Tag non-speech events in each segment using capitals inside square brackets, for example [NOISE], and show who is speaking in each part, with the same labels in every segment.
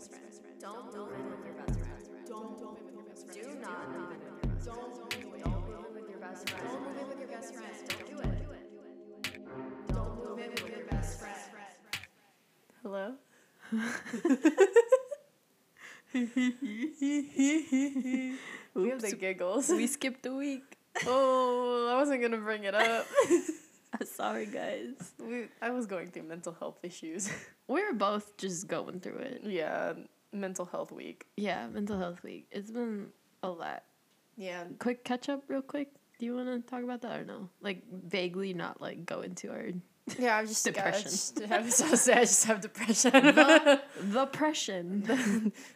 Speaker 1: best friend. Don't move in with your best friend. Don't move in with your best friend. Do not move in with your best friend. Don't move in with your best friend. Don't move in with your best friend. Don't do it. Don't move in with your best friend.
Speaker 2: Hello? [LAUGHS] we have the giggles.
Speaker 3: we skipped a week.
Speaker 2: oh, I wasn't gonna bring it up. [LAUGHS] [LAUGHS]
Speaker 3: Sorry, guys.
Speaker 2: we, I was going through mental health issues.
Speaker 3: We [LAUGHS] were both just going through it.
Speaker 2: yeah, mental health week.
Speaker 3: Yeah, mental health week. It's been a lot.
Speaker 2: Yeah.
Speaker 3: Quick catch up, real quick. Do you want to talk about that or no? Like vaguely, not like go into our
Speaker 2: Yeah, I've just
Speaker 3: Depression.
Speaker 2: Got, just, I was so sad. I just have depression.
Speaker 3: the [LAUGHS] depression.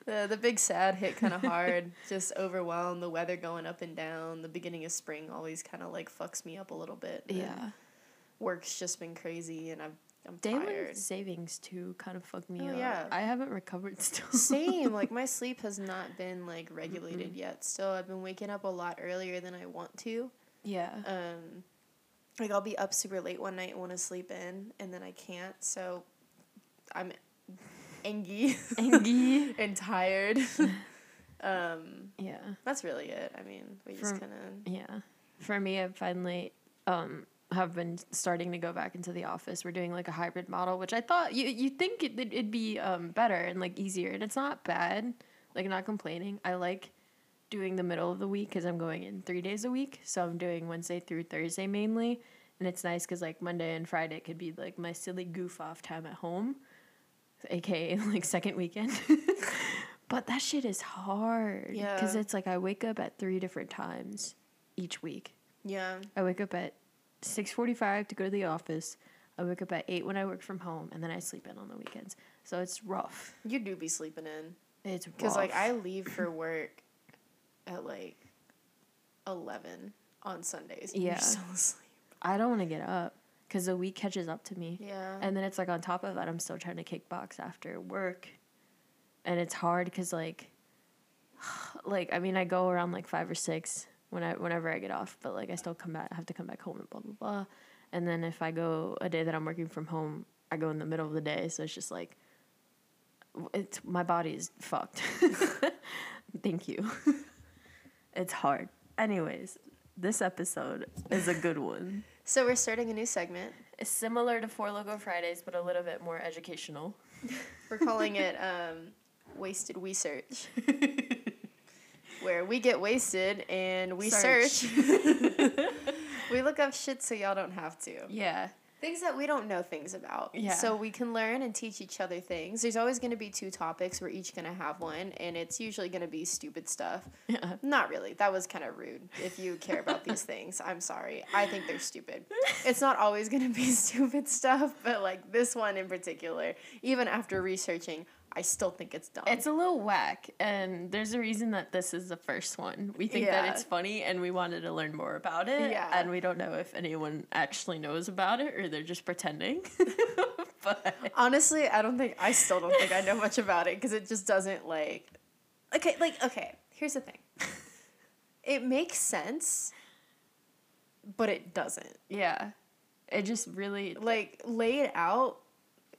Speaker 2: the, the big sad hit kind of hard. just overwhelmed. The weather going up and down. The beginning of spring always kind of like fucks me up a little bit.
Speaker 3: yeah,
Speaker 2: Work's just been crazy, and I'm I'm
Speaker 3: daylight
Speaker 2: tired.
Speaker 3: savings too kind of fucked me
Speaker 2: Oh,
Speaker 3: up.
Speaker 2: yeah.
Speaker 3: I haven't recovered [LAUGHS] still.
Speaker 2: Same. Like my [LAUGHS] sleep has not been like regulated yet. Still, I've been waking up a lot earlier than I want to.
Speaker 3: yeah.
Speaker 2: Um, like I'll be up super late one night and want to sleep in, and then I can't. So I'm angy [LAUGHS]
Speaker 3: Angie.
Speaker 2: and tired. um,
Speaker 3: yeah.
Speaker 2: that's really it. I mean, we just kind of
Speaker 3: Yeah. For me, I finally um have been starting to go back into the office. We're doing like a hybrid model, which I thought you you think it, it'd be um better and like easier, and it's not bad. Like not complaining. I like doing the middle of the week because I'm going in three days a week, so I'm doing Wednesday through Thursday mainly, and it's nice because like Monday and Friday could be like my silly goof off time at home, aka [LAUGHS] like second weekend. [LAUGHS] But that shit is hard. Because
Speaker 2: Yeah.
Speaker 3: it's like I wake up at three different times each week.
Speaker 2: yeah.
Speaker 3: I wake up at six forty five to go to the office. I wake up at eight when I work from home, and then I sleep in on the weekends. So it's rough.
Speaker 2: You do be sleeping in
Speaker 3: It's
Speaker 2: because like. I leave for work at like eleven on Sundays. and
Speaker 3: Yeah.
Speaker 2: You're still asleep.
Speaker 3: I don't want to get up because the week catches up to me.
Speaker 2: Yeah.
Speaker 3: And then it's like on top of that, I'm still trying to kickbox after work, and it's hard because like, [SIGHS] like I mean, I go around like five or six when I whenever I get off, but like I still come back, I have to come back home and blah blah blah, and then if I go a day that I'm working from home, I go in the middle of the day, so it's just like, it's my body is fucked. [LAUGHS] Thank you. [LAUGHS] it's hard. Anyways, this episode is a good one.
Speaker 2: so we're starting a new segment.
Speaker 3: It's similar to Four Loko Fridays, but a little bit more educational. [LAUGHS]
Speaker 2: We're calling it um, Wasted Research. Where we get wasted and we
Speaker 3: Search.
Speaker 2: search. [LAUGHS] [LAUGHS] we look up shit so y'all don't have to.
Speaker 3: Yeah.
Speaker 2: Things that we don't know things about.
Speaker 3: Yeah.
Speaker 2: So we can learn and teach each other things. There's always going to be two topics. We're each going to have one, and it's usually going to be stupid stuff.
Speaker 3: Yeah.
Speaker 2: Not really. That was kind of rude. If you care about these [LAUGHS] things, I'm sorry. I think they're stupid. It's not always going to be stupid stuff, but like this one in particular, even after researching, I still think it's dumb.
Speaker 3: It's a little whack, and there's a reason that this is the first one. We think that it's funny, and we wanted to learn more about it.
Speaker 2: Yeah.
Speaker 3: And we don't know if anyone actually knows about it or they're just pretending. [LAUGHS] but
Speaker 2: Honestly, I don't think I still don't think I know much about it because it just doesn't like. Okay, like okay. Here's the thing. It makes sense, but it doesn't.
Speaker 3: yeah, it just really
Speaker 2: Like laid out,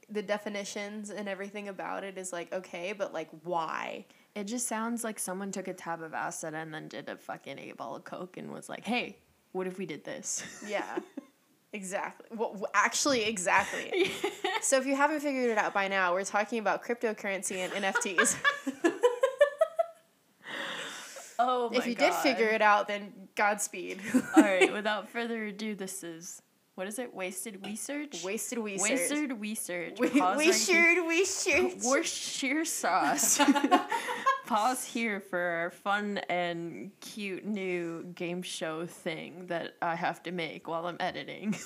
Speaker 2: the definitions and everything about it is like okay, but like why?
Speaker 3: it just sounds like someone took a tab of acid and then did a fucking eight ball of coke and was like, "Hey, what if we did this?"
Speaker 2: Yeah. [LAUGHS] Exactly. Well, actually, exactly. [LAUGHS] So if you haven't figured it out by now, we're talking about cryptocurrency and NFTs. [LAUGHS]
Speaker 3: oh my
Speaker 2: if you did figure it out, then Godspeed.
Speaker 3: All right, without further ado, this is what is it? Wasted research.
Speaker 2: Wasted research.
Speaker 3: Wasted research.
Speaker 2: We,
Speaker 3: Pause
Speaker 2: we
Speaker 3: right
Speaker 2: shared, we shared. [LAUGHS]
Speaker 3: here. Worcestershire sauce. [LAUGHS] Pause here for our fun and cute new game show thing that I have to make while I'm editing. [LAUGHS]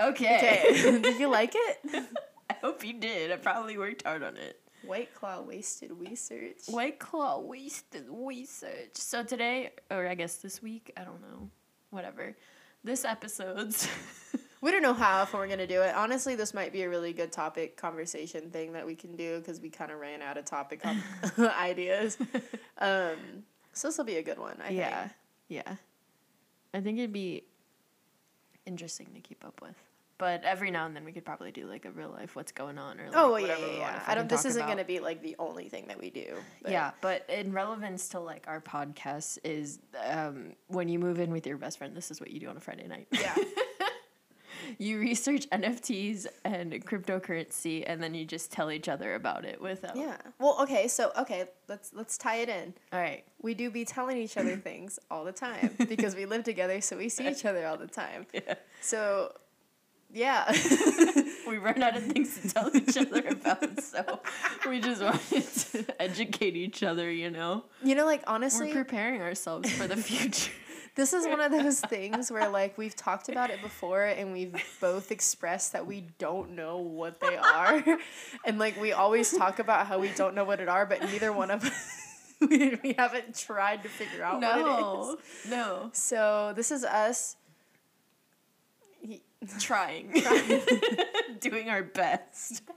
Speaker 3: okay.
Speaker 2: Okay. Did you like it?
Speaker 3: I hope you did. I probably worked hard on it.
Speaker 2: White Claw wasted research.
Speaker 3: White Claw wasted research. So today, or I guess this week, I don't know, whatever. This episode's [LAUGHS]
Speaker 2: We don't know how if we're gonna do it. Honestly, this might be a really good topic conversation thing that we can do because we kind of ran out of topic [LAUGHS] [LAUGHS] ideas. Um, so this will be a good one. I
Speaker 3: yeah,
Speaker 2: think.
Speaker 3: yeah. I think it'd be interesting to keep up with. But every now and then we could probably do like a real life what's going on or like
Speaker 2: oh yeah,
Speaker 3: whatever
Speaker 2: yeah, yeah. I don't. This isn't gonna be like the only thing that we do. but-
Speaker 3: Yeah, but in relevance to like our podcast is um, when you move in with your best friend, this is what you do on a Friday night.
Speaker 2: Yeah. [LAUGHS]
Speaker 3: you research NFTs and cryptocurrency, and then you just tell each other about it without.
Speaker 2: Yeah. Well, okay. So okay, let's let's tie it in.
Speaker 3: All right.
Speaker 2: We do be telling each other [LAUGHS] things all the time because we live together, so we see [LAUGHS] each other all the time.
Speaker 3: Yeah.
Speaker 2: So, yeah. [LAUGHS]
Speaker 3: We run out of things to tell each other about, so we just [LAUGHS] wanted to educate each other. You know,
Speaker 2: you know, like honestly.
Speaker 3: we're preparing ourselves for the future. [LAUGHS]
Speaker 2: this is one of those things where like we've talked about it before and we've both expressed that we don't know what they are. and like we always talk about how we don't know what it are, but neither one of us we, we haven't tried to figure out what it is.
Speaker 3: no, no,
Speaker 2: So, this is us
Speaker 3: trying, [LAUGHS] Trying. [LAUGHS] doing our best. [LAUGHS]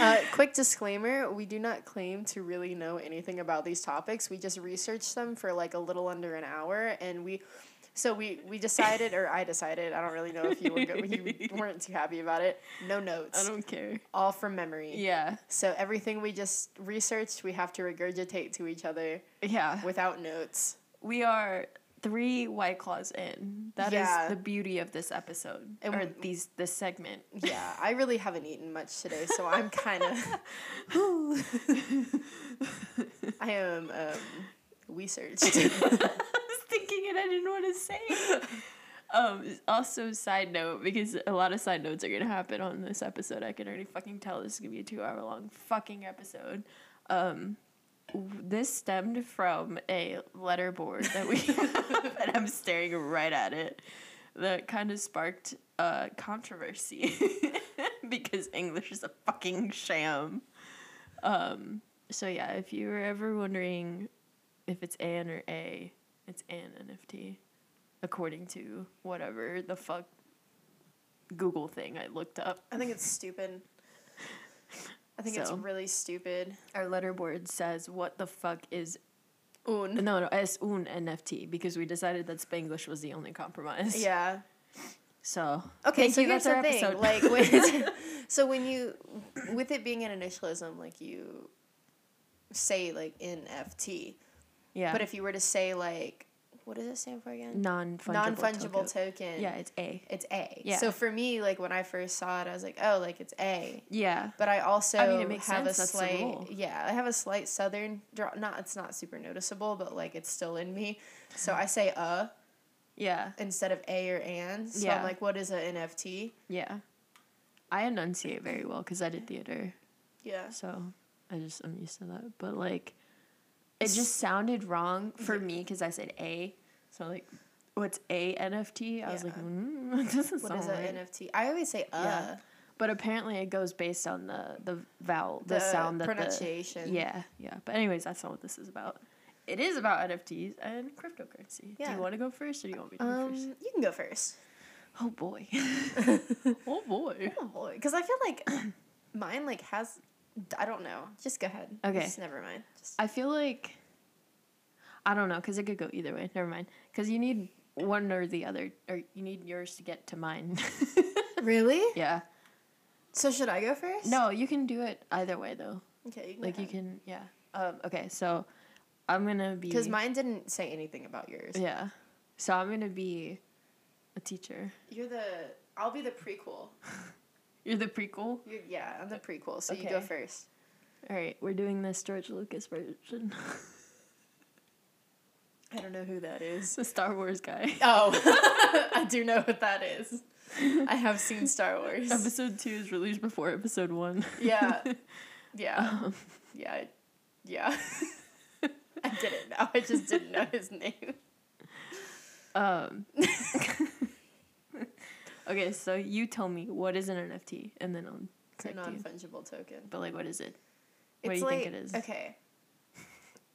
Speaker 2: Uh, quick disclaimer we do not claim to really know anything about these topics. We just researched them for like a little under an hour and we. So we, we decided, or I decided, I don't really know if you were go- you weren't too happy about it. No notes,
Speaker 3: I don't care.
Speaker 2: all from memory.
Speaker 3: Yeah,
Speaker 2: So everything we just researched, we have to regurgitate to each other
Speaker 3: yeah.
Speaker 2: without notes.
Speaker 3: We are three white claws in. That is
Speaker 2: Yeah.
Speaker 3: the beauty of this episode
Speaker 2: And
Speaker 3: or these this segment.
Speaker 2: Yeah, I really haven't eaten much today, so I'm [LAUGHS] kind of. [LAUGHS] I am um, researched. [LAUGHS]
Speaker 3: I was thinking and I didn't want to say. Um, also, side note because a lot of side notes are gonna happen on this episode. I can already fucking tell this is gonna be a two-hour long fucking episode. Um, this stemmed from a letterboard that we [LAUGHS] [LAUGHS] and I'm staring right at it. That kind of sparked uh, controversy [LAUGHS] because English is a fucking sham. Um, so yeah, if you were ever wondering if it's An or A, it's An NFT, according to whatever the fuck Google thing I looked up.
Speaker 2: I think it's stupid. I think it's
Speaker 3: So.
Speaker 2: really stupid.
Speaker 3: Our letterboard says, "What the fuck is
Speaker 2: Un.
Speaker 3: no no es un NFT?" Because we decided that Spanglish was the only compromise.
Speaker 2: Yeah.
Speaker 3: So
Speaker 2: Okay,
Speaker 3: thank
Speaker 2: so
Speaker 3: you,
Speaker 2: here's
Speaker 3: that's
Speaker 2: the
Speaker 3: our
Speaker 2: thing.
Speaker 3: episode.
Speaker 2: Like, with, [LAUGHS] [LAUGHS] so when you, with it being an initialism, like you say like NFT,
Speaker 3: yeah,
Speaker 2: but if you were to say like, what does it stand for again?
Speaker 3: non fungible
Speaker 2: Non fungible token.
Speaker 3: Yeah, it's A.
Speaker 2: It's A.
Speaker 3: Yeah.
Speaker 2: So for me, like when I first saw it, I was like, oh, like it's A.
Speaker 3: Yeah.
Speaker 2: But I also
Speaker 3: I mean, it makes
Speaker 2: have
Speaker 3: sense,
Speaker 2: a
Speaker 3: that's
Speaker 2: slight yeah, I have a slight southern draw. Not it's not super noticeable, but like it's still in me. So I say uh
Speaker 3: Yeah.
Speaker 2: instead of a or and. So
Speaker 3: Yeah.
Speaker 2: I'm like, what is an NFT?
Speaker 3: Yeah. I enunciate very well because I did theater.
Speaker 2: Yeah.
Speaker 3: So I just I'm used to that. But like, it just sounded wrong for me because I said A. So like, what's a NFT? I was like,
Speaker 2: Yeah.
Speaker 3: mm, [LAUGHS] that doesn't
Speaker 2: What is
Speaker 3: right.
Speaker 2: an NFT? I always say uh.
Speaker 3: Yeah. But apparently it goes based on the the vowel, the,
Speaker 2: The
Speaker 3: sound that
Speaker 2: pronunciation.
Speaker 3: The, yeah, yeah. But anyways, that's not what this is about. It is about NFTs and cryptocurrency.
Speaker 2: Yeah.
Speaker 3: Do you want to go first, or do you want me to go
Speaker 2: Um,
Speaker 3: first?
Speaker 2: you can go first.
Speaker 3: Oh boy. [LAUGHS] [LAUGHS] oh boy.
Speaker 2: Oh boy, because I feel like [CLEARS THROAT] mine like has. I don't know. Just go ahead.
Speaker 3: Okay.
Speaker 2: Just never mind. Just,
Speaker 3: I feel like I don't know because it could go either way. Never mind. Because you need one or the other, or you need yours to get to mine. [LAUGHS]
Speaker 2: really?
Speaker 3: yeah.
Speaker 2: So should I go first?
Speaker 3: No, you can do it either way though.
Speaker 2: Okay. You can
Speaker 3: Like you can, yeah. Um, okay, so I'm gonna be
Speaker 2: Because mine didn't say anything about yours.
Speaker 3: Yeah. So I'm gonna be a teacher.
Speaker 2: You're the. I'll be the prequel. [LAUGHS]
Speaker 3: You're the prequel.
Speaker 2: You're, yeah, I'm the prequel. So you go first.
Speaker 3: All right, we're doing this George Lucas version. [LAUGHS]
Speaker 2: I don't know who that is.
Speaker 3: the Star Wars guy.
Speaker 2: Oh, [LAUGHS] [LAUGHS] I do know what that is. I have seen Star Wars.
Speaker 3: Episode two is released before episode one.
Speaker 2: Yeah. Yeah.
Speaker 3: Um,
Speaker 2: Yeah. I- Yeah. I get it now. I just didn't know his name.
Speaker 3: Um. Okay, so you tell me what is an NFT, and then I'll
Speaker 2: It's a
Speaker 3: correct you.
Speaker 2: non-fungible token.
Speaker 3: But like, what is it? What do you
Speaker 2: like,
Speaker 3: think it is?
Speaker 2: Okay.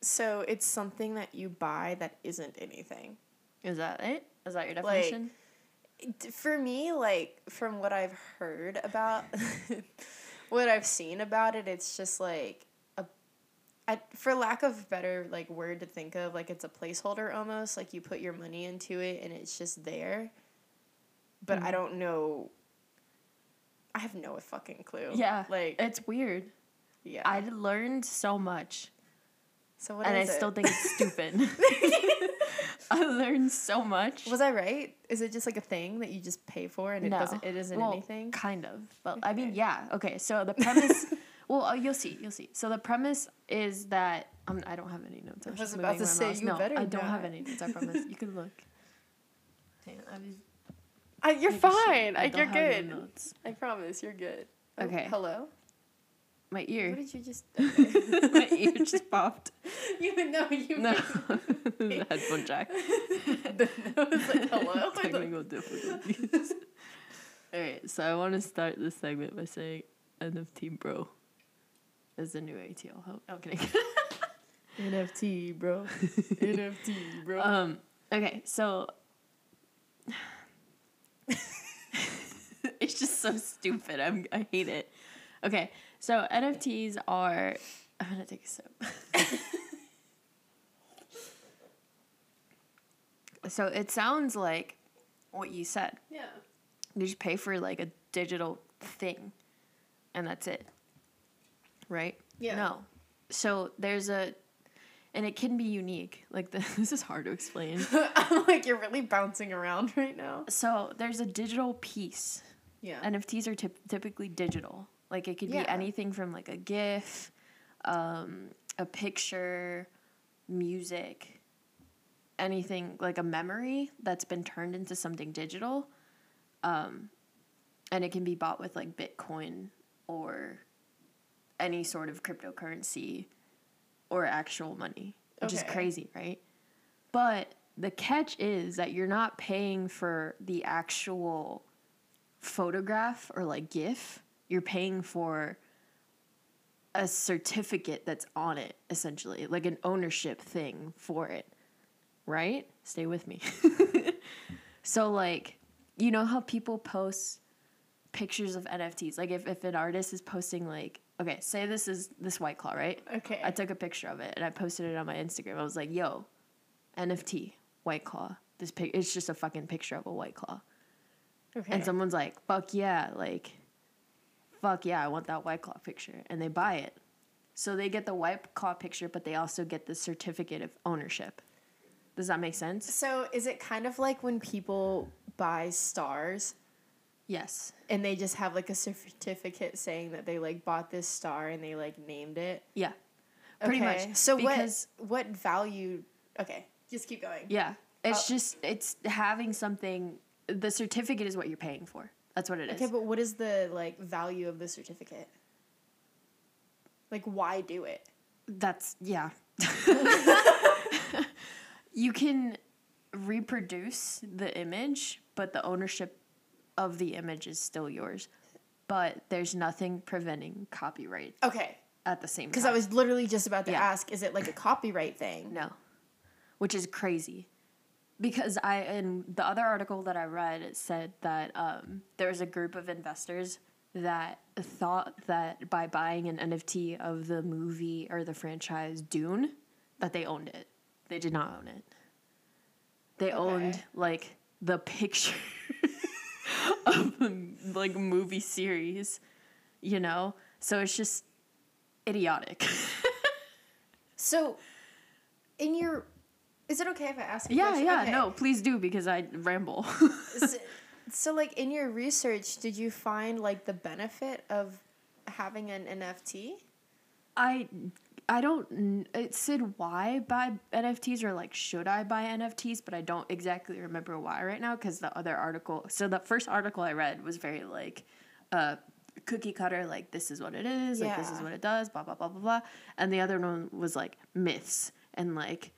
Speaker 2: So it's something that you buy that isn't anything.
Speaker 3: Is that it? Is that your definition?
Speaker 2: D- For me, like from what I've heard about, [LAUGHS] what I've seen about it, it's just like a, I, for lack of better like word to think of, like it's a placeholder almost. Like you put your money into it and it's just there. But I don't know. I have no fucking clue.
Speaker 3: Yeah,
Speaker 2: like
Speaker 3: it's weird.
Speaker 2: yeah.
Speaker 3: I learned so much,
Speaker 2: so what
Speaker 3: and I
Speaker 2: it?
Speaker 3: still think it's stupid. [LAUGHS] [LAUGHS] I learned so much.
Speaker 2: Was I right? Is it just like a thing that you just pay for and it doesn't? It isn't
Speaker 3: Well,
Speaker 2: anything.
Speaker 3: Kind of. But I mean, yeah. Okay. So the [LAUGHS] premise. well, uh, you'll see. You'll see. So the premise is that um, I don't have any notes.
Speaker 2: I
Speaker 3: was
Speaker 2: was
Speaker 3: just
Speaker 2: about to say,
Speaker 3: mouse.
Speaker 2: you
Speaker 3: no,
Speaker 2: better
Speaker 3: I don't have any notes. I promise. You can look. Hang on, I
Speaker 2: you're
Speaker 3: sure.
Speaker 2: fine. I,
Speaker 3: don't
Speaker 2: you're good. I promise you're good. Oh,
Speaker 3: Okay.
Speaker 2: Hello.
Speaker 3: My ear.
Speaker 2: What did you just? [LAUGHS] [LAUGHS]
Speaker 3: my ear just popped. [LAUGHS]
Speaker 2: you know you.
Speaker 3: No. the headphone jack.
Speaker 2: the nose like hello.
Speaker 3: Technical difficulties. Alright, so I want to start this segment by saying NFT bro is the new ATL. Ho- I'm kidding.
Speaker 2: NFT, bro. NFT, bro.
Speaker 3: um, okay, so it's just so stupid. I'm I hate it. Okay, so NFTs are. I'm gonna take a sip. [LAUGHS] so it sounds like what you said.
Speaker 2: yeah.
Speaker 3: You just pay for like a digital thing, and that's it. Right?
Speaker 2: Yeah.
Speaker 3: No. So there's a, and it can be unique. Like the, [LAUGHS] this is hard to explain. [LAUGHS]
Speaker 2: I'm like you're really bouncing around right now.
Speaker 3: so there's a digital piece.
Speaker 2: Yeah.
Speaker 3: NFTs are typ- typically digital. Like it could
Speaker 2: Yeah.
Speaker 3: be anything from like a GIF, um, a picture, music, anything like a memory that's been turned into something digital. Um, and it can be bought with like Bitcoin or any sort of cryptocurrency or actual money, which is crazy, right? But the catch is that you're not paying for the actual photograph or like GIF. You're paying for a certificate that's on it, essentially, like an ownership thing for it, right? Stay with me. [LAUGHS] so, like, you know how people post pictures of NFTs? Like, if, if an artist is posting, like, okay, say this is this White Claw, right?
Speaker 2: Okay.
Speaker 3: I took a picture of it and I posted it on my Instagram. I was like, yo, NFT, White Claw. This pic, it's just a fucking picture of a White Claw.
Speaker 2: Okay.
Speaker 3: And someone's like, fuck yeah, like, fuck yeah, I want that White Claw picture. And they buy it. So they get the White Claw picture, but they also get the certificate of ownership. Does that make sense?
Speaker 2: so is it kind of like when people buy stars
Speaker 3: Yes.
Speaker 2: and they just have like a certificate saying that they like bought this star and they like named it?
Speaker 3: Yeah. Pretty
Speaker 2: Okay,
Speaker 3: much.
Speaker 2: So
Speaker 3: because,
Speaker 2: what what value? Okay, just keep going.
Speaker 3: Yeah. It's
Speaker 2: Uh,
Speaker 3: just, it's having something, the certificate is what you're paying for. That's what it is.
Speaker 2: Okay, but what is the like value of the certificate? Like, why do it?
Speaker 3: That's yeah. [LAUGHS] you can reproduce the image, but the ownership of the image is still yours. But there's nothing preventing copyright
Speaker 2: Okay,
Speaker 3: at the same time.
Speaker 2: because I was literally just about to
Speaker 3: Yeah.
Speaker 2: ask, is it like a copyright thing?
Speaker 3: no, which is crazy. Because I in the other article that I read, it said that um, there was a group of investors that thought that by buying an NFT of the movie or the franchise Dune, that they owned it. They did not own it. They owned like the picture [LAUGHS] of the like movie series, you know. So it's just idiotic. [LAUGHS]
Speaker 2: So, in your, is it okay if I ask? A
Speaker 3: yeah,
Speaker 2: question?
Speaker 3: yeah.
Speaker 2: Okay.
Speaker 3: No, please do because I ramble. [LAUGHS]
Speaker 2: so, so, like in your research, did you find like the benefit of having an NFT?
Speaker 3: I I don't. It said why buy NFTs or like should I buy NFTs, but I don't exactly remember why right now because the other article. So the first article I read was very like, uh, cookie cutter. Like this is what it is. Like this is what it does. Blah blah blah blah blah. And the other one was like myths and like,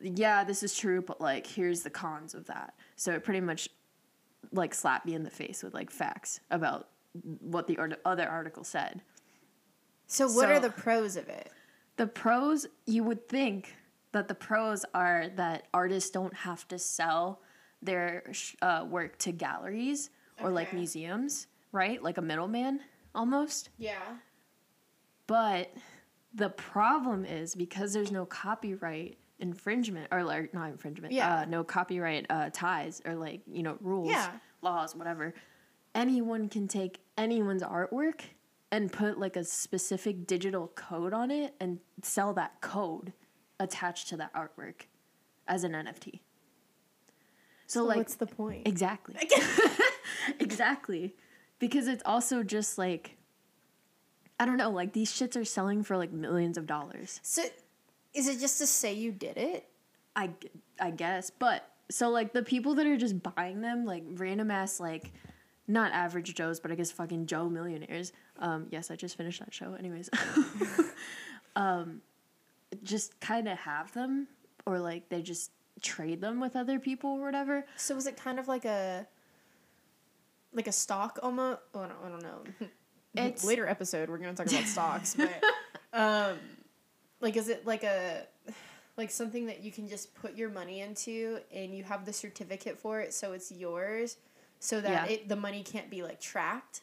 Speaker 3: yeah, this is true, but like here's the cons of that. So it pretty much like slapped me in the face with like facts about what the art- other article said.
Speaker 2: So, what are the pros of it?
Speaker 3: The pros, you would think that the pros are that artists don't have to sell their uh, work to galleries or like museums, right? Like a middleman almost.
Speaker 2: Yeah.
Speaker 3: But the problem is because there's no copyright, infringement or like not infringement,
Speaker 2: Yeah.
Speaker 3: uh, no copyright uh, ties or like you know rules,
Speaker 2: Yeah.
Speaker 3: laws, whatever. Anyone can take anyone's artwork and put like a specific digital code on it and sell that code attached to that artwork as an NFT. So, like
Speaker 2: what's the point?
Speaker 3: Exactly. [LAUGHS] [LAUGHS] exactly. Because it's also just like I don't know, like these shits are selling for like millions of dollars.
Speaker 2: So, is it just to say you did it?
Speaker 3: I, I guess. But so like the people that are just buying them, like random ass like not average Joes, but I guess fucking Joe millionaires. Um, yes, I just finished that show. Anyways. [LAUGHS] um just kind of have them or like they just trade them with other people or whatever.
Speaker 2: So is it kind of like a like a stock almost? Oh, I don't, I don't know.
Speaker 3: It's-
Speaker 2: later episode we're gonna talk about stocks, but [LAUGHS] um, like is it like a like something that you can just put your money into and you have the certificate for it, so it's yours, so that
Speaker 3: Yeah.
Speaker 2: it the money can't be like tracked.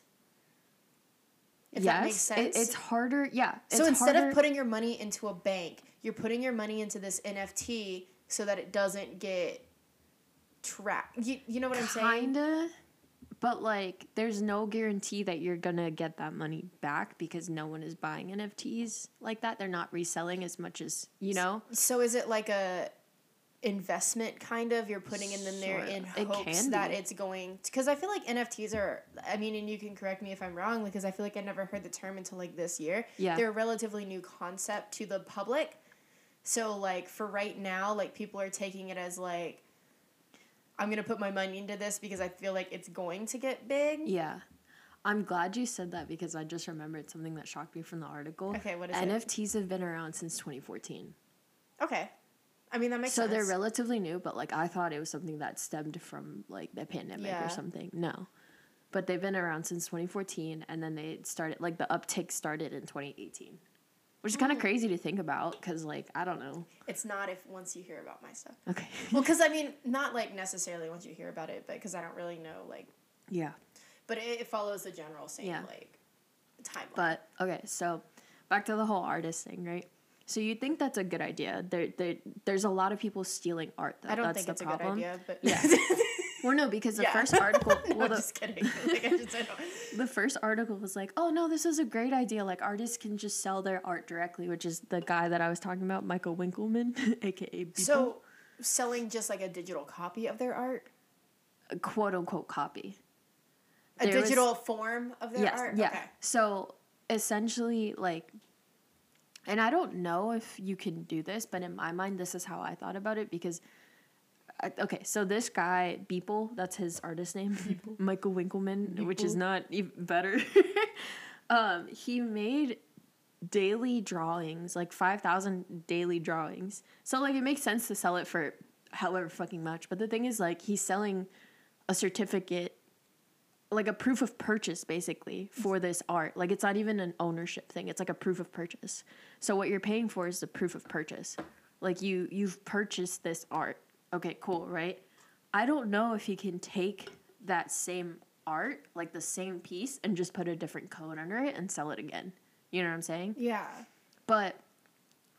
Speaker 2: If that makes
Speaker 3: it-
Speaker 2: sense.
Speaker 3: it's harder. Yeah.
Speaker 2: so instead
Speaker 3: harder-
Speaker 2: of putting your money into a bank, you're putting your money into this NFT so that it doesn't get tracked. You, you know what I'm saying?
Speaker 3: Kinda, but like, there's no guarantee that you're gonna get that money back because no one is buying NFTs like that. They're not reselling as much as you know.
Speaker 2: So is it like a investment kind of you're putting in there
Speaker 3: Sort
Speaker 2: in.
Speaker 3: It
Speaker 2: hopes that it's going because I feel like NFTs are I mean and you can correct me if I'm wrong because I feel like I never heard the term until like this year.
Speaker 3: Yeah.
Speaker 2: They're a relatively new concept to the public. So like for right now like people are taking it as like I'm going to put my money into this because I feel like it's going to get big.
Speaker 3: Yeah. I'm glad you said that because I just remembered something that shocked me from the article.
Speaker 2: Okay, what is it?
Speaker 3: NFTs have been around since 2014.
Speaker 2: Okay. I mean that makes sense.
Speaker 3: so
Speaker 2: sense.
Speaker 3: they're relatively new, but like I thought it was something that stemmed from like the pandemic
Speaker 2: Yeah.
Speaker 3: or something. No. But they've been around since 2014 and then they started like the uptick started in 2018. Which is kind of mm-hmm. crazy to think about cuz like I don't know.
Speaker 2: it's not if once you hear about my stuff.
Speaker 3: Okay.
Speaker 2: Well, because I mean, not like necessarily once you hear about it, but because I don't really know, like,
Speaker 3: yeah.
Speaker 2: but it, it follows the general same
Speaker 3: Yeah.
Speaker 2: like timeline.
Speaker 3: But okay, so back to the whole artist thing, right? So you think that's a good idea? There, there, there's a lot of people stealing art. Though.
Speaker 2: I don't
Speaker 3: that's
Speaker 2: think
Speaker 3: the
Speaker 2: it's a
Speaker 3: problem.
Speaker 2: good idea. But
Speaker 3: Yeah. [LAUGHS] Well, no, because the
Speaker 2: Yeah.
Speaker 3: first [LAUGHS] article,
Speaker 2: no,
Speaker 3: well, the,
Speaker 2: just kidding. [LAUGHS] like, I just, [LAUGHS]
Speaker 3: the first article was like, "Oh no, this is a great idea. Like artists can just sell their art directly," which is the guy that I was talking about, Michael Winkelmann, aka Beeple.
Speaker 2: So, selling just like a digital copy of their art,
Speaker 3: a quote unquote copy.
Speaker 2: a
Speaker 3: There was-
Speaker 2: digital form of their
Speaker 3: yes,
Speaker 2: art.
Speaker 3: yeah.
Speaker 2: Okay.
Speaker 3: So essentially, like, and I don't know if you can do this, but in my mind, this is how I thought about it because. Okay, so this guy Beeple, that's his artist name, [LAUGHS] Michael Winkelmann, which is not even better. [LAUGHS] um, he made daily drawings, like five thousand daily drawings. So like it makes sense to sell it for however fucking much. But the thing is, like, he's selling a certificate like a proof of purchase basically for this art. Like it's not even an ownership thing. It's like a proof of purchase. So what you're paying for is the proof of purchase. Like you you've purchased this art. Okay, cool, right? I don't know if you can take that same art, like the same piece and just put a different code under it and sell it again. You know what I'm saying?
Speaker 2: Yeah,
Speaker 3: But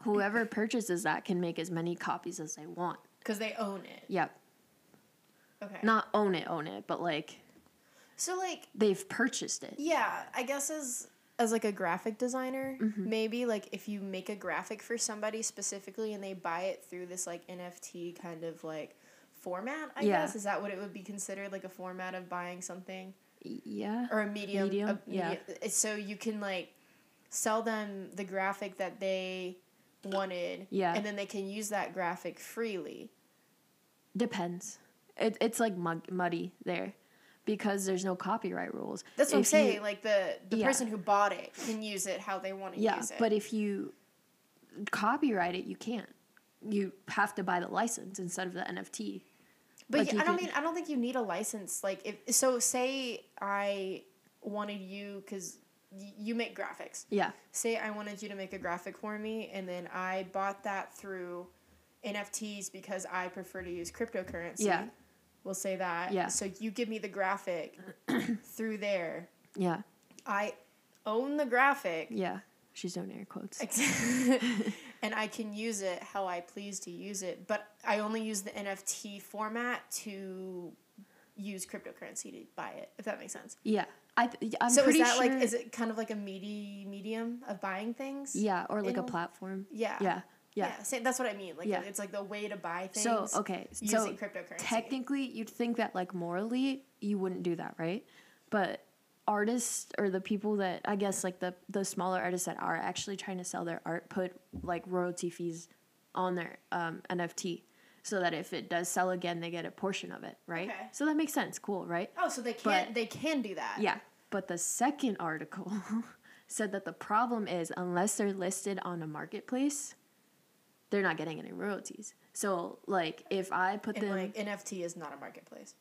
Speaker 3: whoever purchases that can make as many copies as they want.
Speaker 2: because they own it.
Speaker 3: Yep.
Speaker 2: Okay.
Speaker 3: Not own it, own it, but like
Speaker 2: so like
Speaker 3: they've purchased it.
Speaker 2: Yeah, I guess as as like a graphic designer,
Speaker 3: Mm-hmm.
Speaker 2: maybe like if you make a graphic for somebody specifically and they buy it through this like NFT kind of like format, I
Speaker 3: Yeah.
Speaker 2: guess is that what it would be considered like a format of buying something
Speaker 3: Yeah.
Speaker 2: or a medium?
Speaker 3: Medium,
Speaker 2: a
Speaker 3: yeah.
Speaker 2: media- So you can like sell them the graphic that they wanted,
Speaker 3: Yeah.
Speaker 2: and then they can use that graphic freely.
Speaker 3: Depends. It, it's like mug, muddy there because there's no copyright rules.
Speaker 2: That's what I'm
Speaker 3: If you-
Speaker 2: saying. like the the
Speaker 3: Yeah.
Speaker 2: person who bought it can use it how they want to
Speaker 3: yeah,
Speaker 2: use it.
Speaker 3: but if you copyright it, you can't. You have to buy the license instead of the NFT.
Speaker 2: But
Speaker 3: Like,
Speaker 2: yeah, I don't
Speaker 3: could-
Speaker 2: mean I don't think you need a license. Like if so, say I wanted you because you make graphics.
Speaker 3: Yeah.
Speaker 2: Say I wanted you to make a graphic for me, and then I bought that through NFTs because I prefer to use cryptocurrency.
Speaker 3: Yeah.
Speaker 2: We'll say that.
Speaker 3: Yeah.
Speaker 2: So you give me the graphic [CLEARS THROAT] through there.
Speaker 3: Yeah.
Speaker 2: I own the graphic.
Speaker 3: Yeah. She's doing air quotes. [LAUGHS]
Speaker 2: and I can use it how I please to use it, but I only use the NFT format to use cryptocurrency to buy it. If that makes sense.
Speaker 3: Yeah, I th- I'm
Speaker 2: so is
Speaker 3: pretty
Speaker 2: that
Speaker 3: sure.
Speaker 2: like is it kind of like a meaty medium of buying things?
Speaker 3: yeah, or like a platform.
Speaker 2: Yeah.
Speaker 3: Yeah, yeah.
Speaker 2: Yeah. Same, that's what I mean. Like
Speaker 3: Yeah.
Speaker 2: it's like the way to buy things.
Speaker 3: So okay, so
Speaker 2: using cryptocurrency.
Speaker 3: technically, you'd think that like morally, you wouldn't do that, right? But artists or the people that I guess like the the smaller artists that are actually trying to sell their art put like royalty fees on their um, NFT. So that if it does sell again, they get a portion of it, right?
Speaker 2: Okay.
Speaker 3: So that makes sense. Cool, right?
Speaker 2: Oh, so they can
Speaker 3: But-
Speaker 2: they can do that.
Speaker 3: Yeah. But the second article [LAUGHS] said that the problem is unless they're listed on a marketplace, they're not getting any royalties. So like if I put
Speaker 2: And
Speaker 3: them
Speaker 2: like NFT is not a marketplace.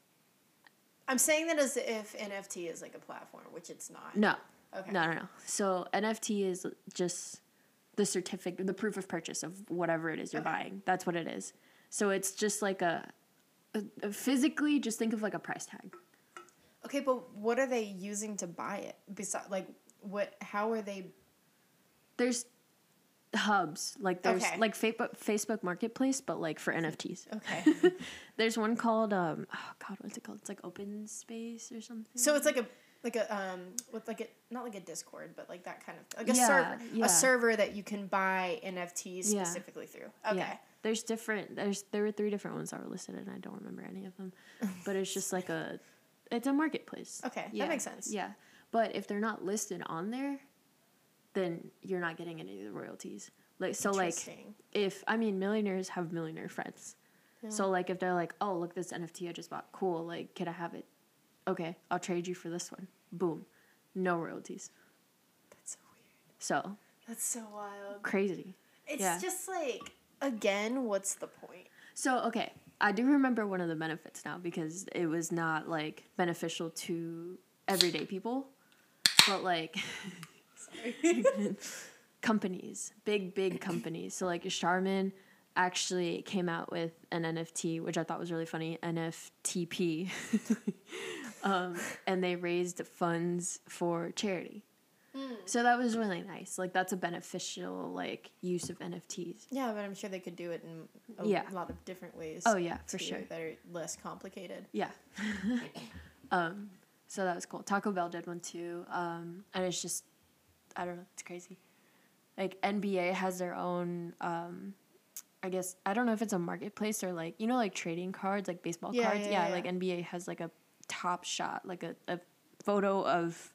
Speaker 2: I'm saying that as if NFT is like a platform, which it's not.
Speaker 3: No.
Speaker 2: Okay.
Speaker 3: No, no, no. So NFT is just the certificate, the proof of purchase of whatever it is you're
Speaker 2: Okay.
Speaker 3: buying. That's what it is. So it's just like a, a, a physically, just think of like a price tag.
Speaker 2: Okay, but what are they using to buy it? Besides, like, what? How are they?
Speaker 3: There's hubs like there's
Speaker 2: Okay.
Speaker 3: like Facebook Facebook Marketplace, but like for NFTs.
Speaker 2: Okay. [LAUGHS]
Speaker 3: There's one called um oh god what's it called? It's like Open Space or something.
Speaker 2: so it's like a like a um with like a not like a Discord, but like that kind of like a
Speaker 3: Yeah,
Speaker 2: server,
Speaker 3: yeah.
Speaker 2: a server that you can buy NFTs
Speaker 3: Yeah.
Speaker 2: specifically through. Okay.
Speaker 3: Yeah. There's different. There's there were three different ones that were listed, and I don't remember any of them. [LAUGHS] but it's just like a, it's a marketplace.
Speaker 2: Okay, that makes sense.
Speaker 3: Yeah, but if they're not listed on there, then you're not getting any of the royalties. Like so, like if I mean millionaires have millionaire friends, so like if they're like, oh look this NFT I just bought, cool. Like can I have it? Okay, I'll trade you for this one. Boom, no royalties.
Speaker 2: That's so weird.
Speaker 3: So
Speaker 2: That's so wild.
Speaker 3: crazy.
Speaker 2: It's
Speaker 3: Yeah.
Speaker 2: just like again, what's the point?
Speaker 3: So okay, I do remember one of the benefits now because it was not like beneficial to everyday people, but like [LAUGHS] [LAUGHS] companies, big big companies. So like Charmin actually came out with an NFT, which I thought was really funny, NFTP, [LAUGHS] um, and they raised funds for charity. So that was really nice. Like that's a beneficial like use of NFTs.
Speaker 2: Yeah, but I'm sure they could do it in a
Speaker 3: Yeah.
Speaker 2: lot of different ways.
Speaker 3: Oh, yeah, for sure.
Speaker 2: That are less complicated.
Speaker 3: Yeah. [LAUGHS] um, so that was cool. Taco Bell did one too. Um, and it's just, I don't know, it's crazy. Like NBA has their own, um, I guess, I don't know if it's a marketplace or like, you know, like trading cards, like baseball
Speaker 2: Yeah,
Speaker 3: cards.
Speaker 2: yeah,
Speaker 3: Yeah,
Speaker 2: yeah.
Speaker 3: like NBA has like a top shot, like a, a photo of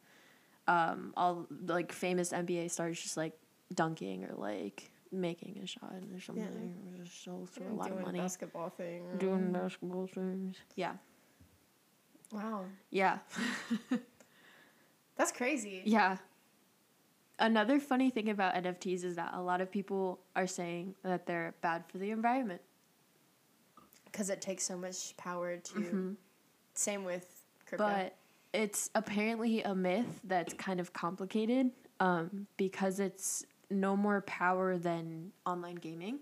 Speaker 3: um, all like famous NBA stars just like dunking or like making a shot or something. Just sells for a lot of
Speaker 2: Doing
Speaker 3: money.
Speaker 2: basketball thing.
Speaker 3: Doing basketball things. Yeah.
Speaker 2: Wow,
Speaker 3: Yeah. [LAUGHS]
Speaker 2: that's crazy.
Speaker 3: Yeah. Another funny thing about NFTs is that a lot of people are saying that they're bad for the environment.
Speaker 2: Because it takes so much power to. Same with crypto.
Speaker 3: Mm-hmm. But it's apparently a myth that's kind of complicated um, because it's no more power than online gaming.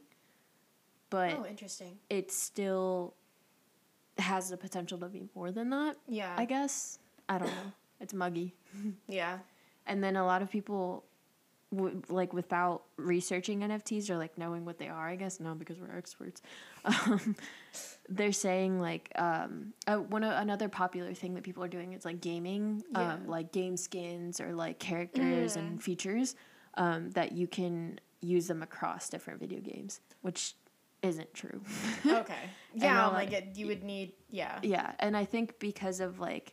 Speaker 3: But
Speaker 2: oh, interesting.
Speaker 3: it still has the potential to be more than that,
Speaker 2: Yeah.
Speaker 3: I guess. I don't know. It's muggy.
Speaker 2: yeah. [LAUGHS]
Speaker 3: and then a lot of people w- like without researching nfts or like knowing what they are i guess no because we're experts [LAUGHS] um, they're saying like um, uh, one o- another popular thing that people are doing is like gaming
Speaker 2: Yeah.
Speaker 3: um, like game skins or like characters and features um, that you can use them across different video games which isn't true [LAUGHS]
Speaker 2: Okay. Yeah,
Speaker 3: all
Speaker 2: like it, you would need. Yeah.
Speaker 3: yeah, and I think because of like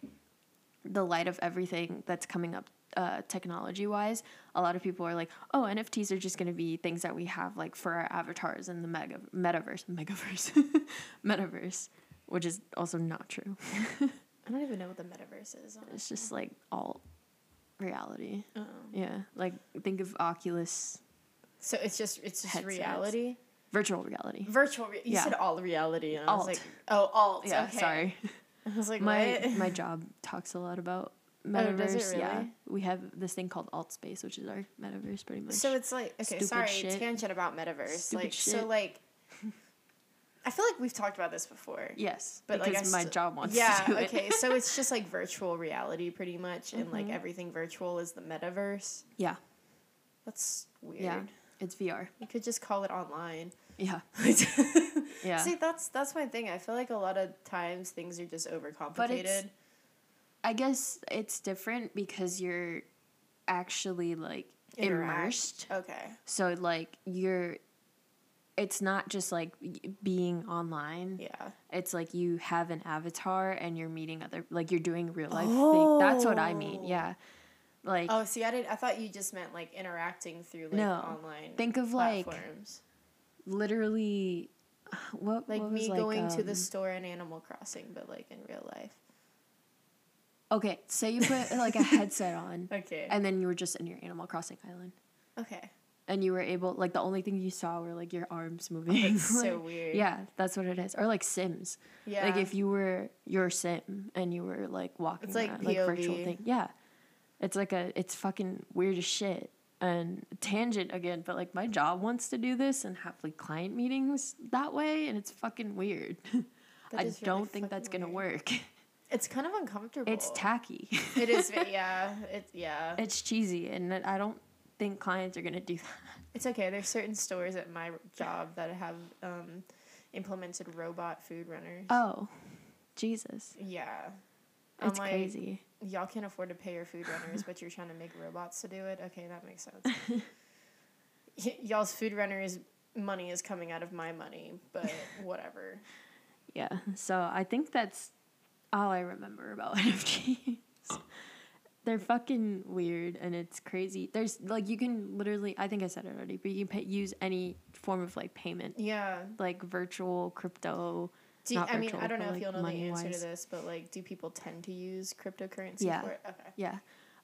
Speaker 3: the light of everything that's coming up uh, technology wise, a lot of people are like, oh, NFTs are just going to be things that we have like for our avatars in the mega metaverse, megaverse, [LAUGHS] metaverse, which is also not true.
Speaker 2: I don't even know what the metaverse is.
Speaker 3: it's just like alt reality.
Speaker 2: Oh.
Speaker 3: Yeah, like think of Oculus
Speaker 2: So it's just it's just
Speaker 3: Headsets.
Speaker 2: reality.
Speaker 3: virtual reality.
Speaker 2: Virtual. Re- you
Speaker 3: Yeah.
Speaker 2: said all reality, and I was like, oh, alt.
Speaker 3: Yeah,
Speaker 2: okay.
Speaker 3: sorry. [LAUGHS]
Speaker 2: I was like,
Speaker 3: my
Speaker 2: what?
Speaker 3: my [LAUGHS] job talks a lot about metaverse.
Speaker 2: does it
Speaker 3: Yeah, we have this thing called alt space, which is our metaverse, pretty much.
Speaker 2: So it's like okay,
Speaker 3: Stupid
Speaker 2: sorry,
Speaker 3: shit.
Speaker 2: tangent about metaverse.
Speaker 3: Stupid
Speaker 2: like so, like [LAUGHS] I feel like we've talked about this before.
Speaker 3: yes,
Speaker 2: But like
Speaker 3: because
Speaker 2: I
Speaker 3: my
Speaker 2: st-
Speaker 3: job wants
Speaker 2: yeah,
Speaker 3: to do it.
Speaker 2: okay. So it's just like virtual reality, pretty much, and like
Speaker 3: Mhm.
Speaker 2: everything virtual is the metaverse.
Speaker 3: yeah,
Speaker 2: That's weird.
Speaker 3: yeah, It's VR.
Speaker 2: You could just call it online.
Speaker 3: Yeah. [LAUGHS] Yeah.
Speaker 2: See, that's that's my thing. I feel like a lot of times things are just overcomplicated.
Speaker 3: I guess it's different because you're actually like
Speaker 2: Interact.
Speaker 3: immersed.
Speaker 2: Okay.
Speaker 3: So like you're it's not just like being online.
Speaker 2: Yeah.
Speaker 3: It's like you have an avatar and you're meeting other like you're doing real life thing. That's what I mean.
Speaker 2: Oh.
Speaker 3: Yeah. Like
Speaker 2: Oh, see, I did. I thought you just meant like interacting through like
Speaker 3: No.
Speaker 2: online.
Speaker 3: Think of, like,
Speaker 2: platforms.
Speaker 3: literally [SIGHS] what
Speaker 2: like
Speaker 3: what
Speaker 2: me
Speaker 3: was,
Speaker 2: going to the
Speaker 3: um,
Speaker 2: store in Animal Crossing, but like in real life.
Speaker 3: Okay, say you put like a [LAUGHS] headset on
Speaker 2: Okay.
Speaker 3: and then you were just in your Animal Crossing island.
Speaker 2: okay.
Speaker 3: and you were able like the only thing you saw were like your arms moving.
Speaker 2: That's so [LAUGHS] weird.
Speaker 3: Yeah, that's what it is. Or like Sims.
Speaker 2: Yeah.
Speaker 3: Like if you were your Sim and you were like walking
Speaker 2: It's like
Speaker 3: around, like virtual thing. Yeah. It's like a it's fucking weird as shit. And tangent again, but like my job wants to do this and have like client meetings that way and it's fucking weird. [LAUGHS] I
Speaker 2: really
Speaker 3: don't think that's gonna
Speaker 2: weird.
Speaker 3: work.
Speaker 2: It's kind of uncomfortable.
Speaker 3: It's tacky.
Speaker 2: It is. [LAUGHS] Yeah. It's yeah.
Speaker 3: it's cheesy and I don't think clients are gonna do that.
Speaker 2: It's okay. There's certain stores at my job that have um, implemented robot food runners.
Speaker 3: Oh. Jesus.
Speaker 2: yeah. I'm
Speaker 3: It's
Speaker 2: like,
Speaker 3: crazy.
Speaker 2: Y'all can't afford to pay your food runners, but you're trying to make robots to do it. Okay, that makes sense. [LAUGHS] Y- y'all's food runners money is coming out of my money, but whatever. [LAUGHS]
Speaker 3: Yeah. So I think that's all I remember about [LAUGHS] NFTs. They're fucking weird and it's crazy. There's like you can literally I think I said it already, but you can pay, use any form of like payment,
Speaker 2: Yeah.
Speaker 3: like virtual, crypto.
Speaker 2: Do I mean, I don't know if you'll know the answer
Speaker 3: money-wise.
Speaker 2: to this, but like, do people tend to use cryptocurrency
Speaker 3: Yeah.
Speaker 2: for it? Okay.
Speaker 3: Yeah.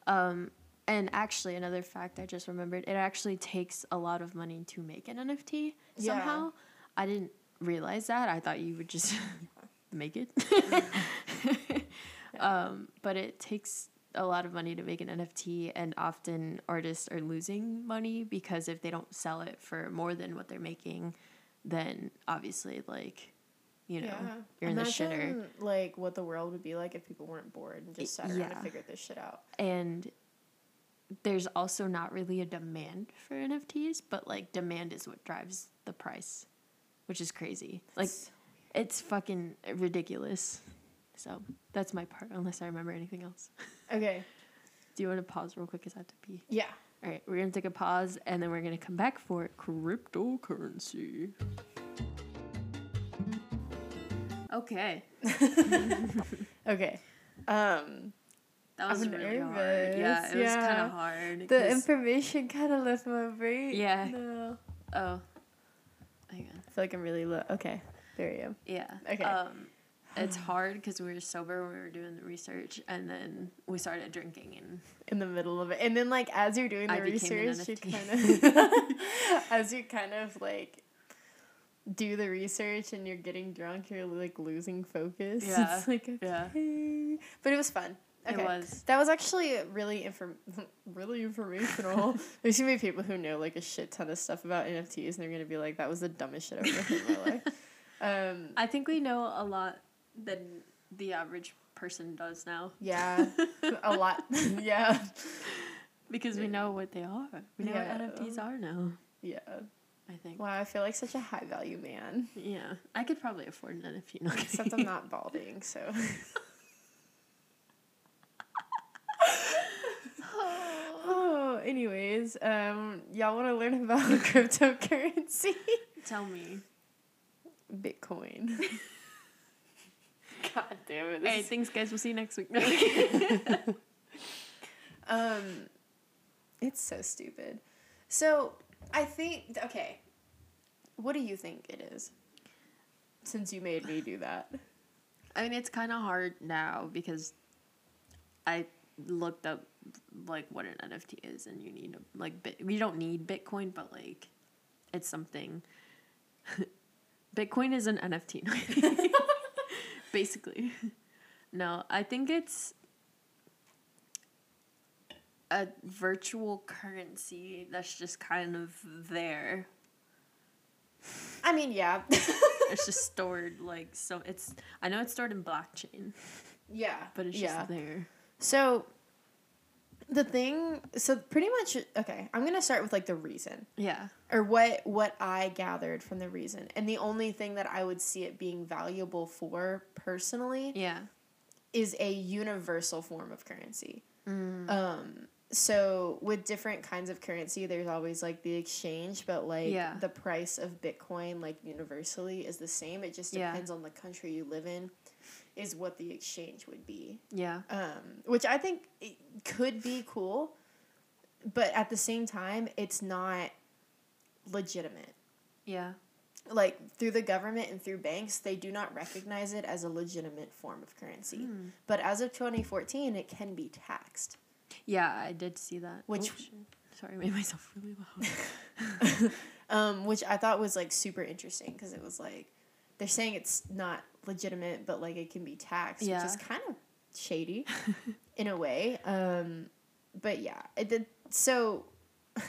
Speaker 3: Um and actually another fact I just remembered, it actually takes a lot of money to make an NFT
Speaker 2: Yeah.
Speaker 3: somehow. I didn't realize that. I thought you would just [LAUGHS] make it. [LAUGHS] um, but it takes a lot of money to make an NFT, and often artists are losing money because if they don't sell it for more than what they're making, then obviously, like, you know,
Speaker 2: yeah.
Speaker 3: you're in the shitter.
Speaker 2: Like what the world would be like if people weren't bored and just sat around
Speaker 3: yeah.
Speaker 2: and figured this shit out.
Speaker 3: And there's also not really a demand for NFTs, but like, demand is what drives the price, which is crazy. Like, it's fucking ridiculous. So that's my part, unless I remember anything else. [LAUGHS]
Speaker 2: Okay.
Speaker 3: Do you want to pause real quick? Cause I have to pee.
Speaker 2: Yeah.
Speaker 3: All right, we're gonna take a pause and then we're gonna come back for cryptocurrency. Okay, [LAUGHS]
Speaker 2: Okay. Um,
Speaker 3: that was
Speaker 2: I'm
Speaker 3: really hard. Yeah, it was kind of hard.
Speaker 2: The information kind of left my brain.
Speaker 3: Yeah.
Speaker 2: No.
Speaker 3: oh, hang on.
Speaker 2: I feel like I'm really low. Okay. There you go.
Speaker 3: Yeah.
Speaker 2: Okay.
Speaker 3: Um, it's hard because we were sober when we were doing the research, and then we started drinking, and
Speaker 2: in the middle of it. And then like as you're doing the
Speaker 3: I
Speaker 2: research, you kind of [LAUGHS] as you kind of like do the research and you're getting drunk, you're like losing focus.
Speaker 3: Yeah,
Speaker 2: It's like okay.
Speaker 3: yeah.
Speaker 2: But it was fun.
Speaker 3: It was.
Speaker 2: That was actually really inform [LAUGHS] really informational. [LAUGHS] There's gonna be people who know like a shit ton of stuff about NFTs and they're gonna be like, that was the dumbest shit I've ever heard in my life. Um
Speaker 3: I think we know a lot than the average person does now
Speaker 2: yeah. [LAUGHS] a lot. [LAUGHS] yeah.
Speaker 3: because we know what they are. We know
Speaker 2: Yeah.
Speaker 3: what NFTs are now.
Speaker 2: Yeah.
Speaker 3: I think.
Speaker 2: Wow, I feel like such a high value man.
Speaker 3: Yeah, I could probably afford an NFT. No,
Speaker 2: Except I'm not balding, so. [LAUGHS] oh, anyways, um, y'all want to learn about cryptocurrency?
Speaker 3: Tell me.
Speaker 2: Bitcoin. [LAUGHS] God damn it.
Speaker 3: Hey, thanks, guys. We'll see you next week. [LAUGHS] [LAUGHS]
Speaker 2: um, it's so stupid. So, I think, okay, what do you think it is? Since you made me do that. [SIGHS]
Speaker 3: I mean, it's kind of hard now because I looked up like what an NFT is, and you need a, like bit. You don't need Bitcoin, but like, it's something. Bitcoin is an NFT, [LAUGHS] basically. No, I think it's a virtual currency that's just kind of there.
Speaker 2: I mean, yeah. [LAUGHS]
Speaker 3: It's just stored like so. It's I know it's stored in blockchain,
Speaker 2: yeah.
Speaker 3: but it's
Speaker 2: yeah.
Speaker 3: just there.
Speaker 2: So, The thing, so pretty much, okay, I'm gonna start with like the reason
Speaker 3: Yeah.
Speaker 2: or what what I gathered from the reason, and the only thing that I would see it being valuable for personally
Speaker 3: Yeah.
Speaker 2: is a universal form of currency.
Speaker 3: Mm.
Speaker 2: Um, so with different kinds of currency, there's always like the exchange, but like
Speaker 3: Yeah.
Speaker 2: the price of Bitcoin, like universally, is the same. It just
Speaker 3: Yeah.
Speaker 2: depends on the country you live in, is what the exchange would be.
Speaker 3: Yeah.
Speaker 2: Um, which I think could be cool, but at the same time, it's not legitimate.
Speaker 3: Yeah.
Speaker 2: Like through the government and through banks, they do not recognize it as a legitimate form of currency.
Speaker 3: Hmm.
Speaker 2: But as of 2014, it can be taxed.
Speaker 3: Yeah, I did see that.
Speaker 2: Which-
Speaker 3: Oh, shit. sorry, I made myself really loud. [LAUGHS] [LAUGHS]
Speaker 2: um, which I thought was like super interesting because it was like they're saying it's not legitimate, but like it can be taxed,
Speaker 3: Yeah.
Speaker 2: which is kind of shady [LAUGHS] in a way. Um, but yeah, it did. So [LAUGHS] I'm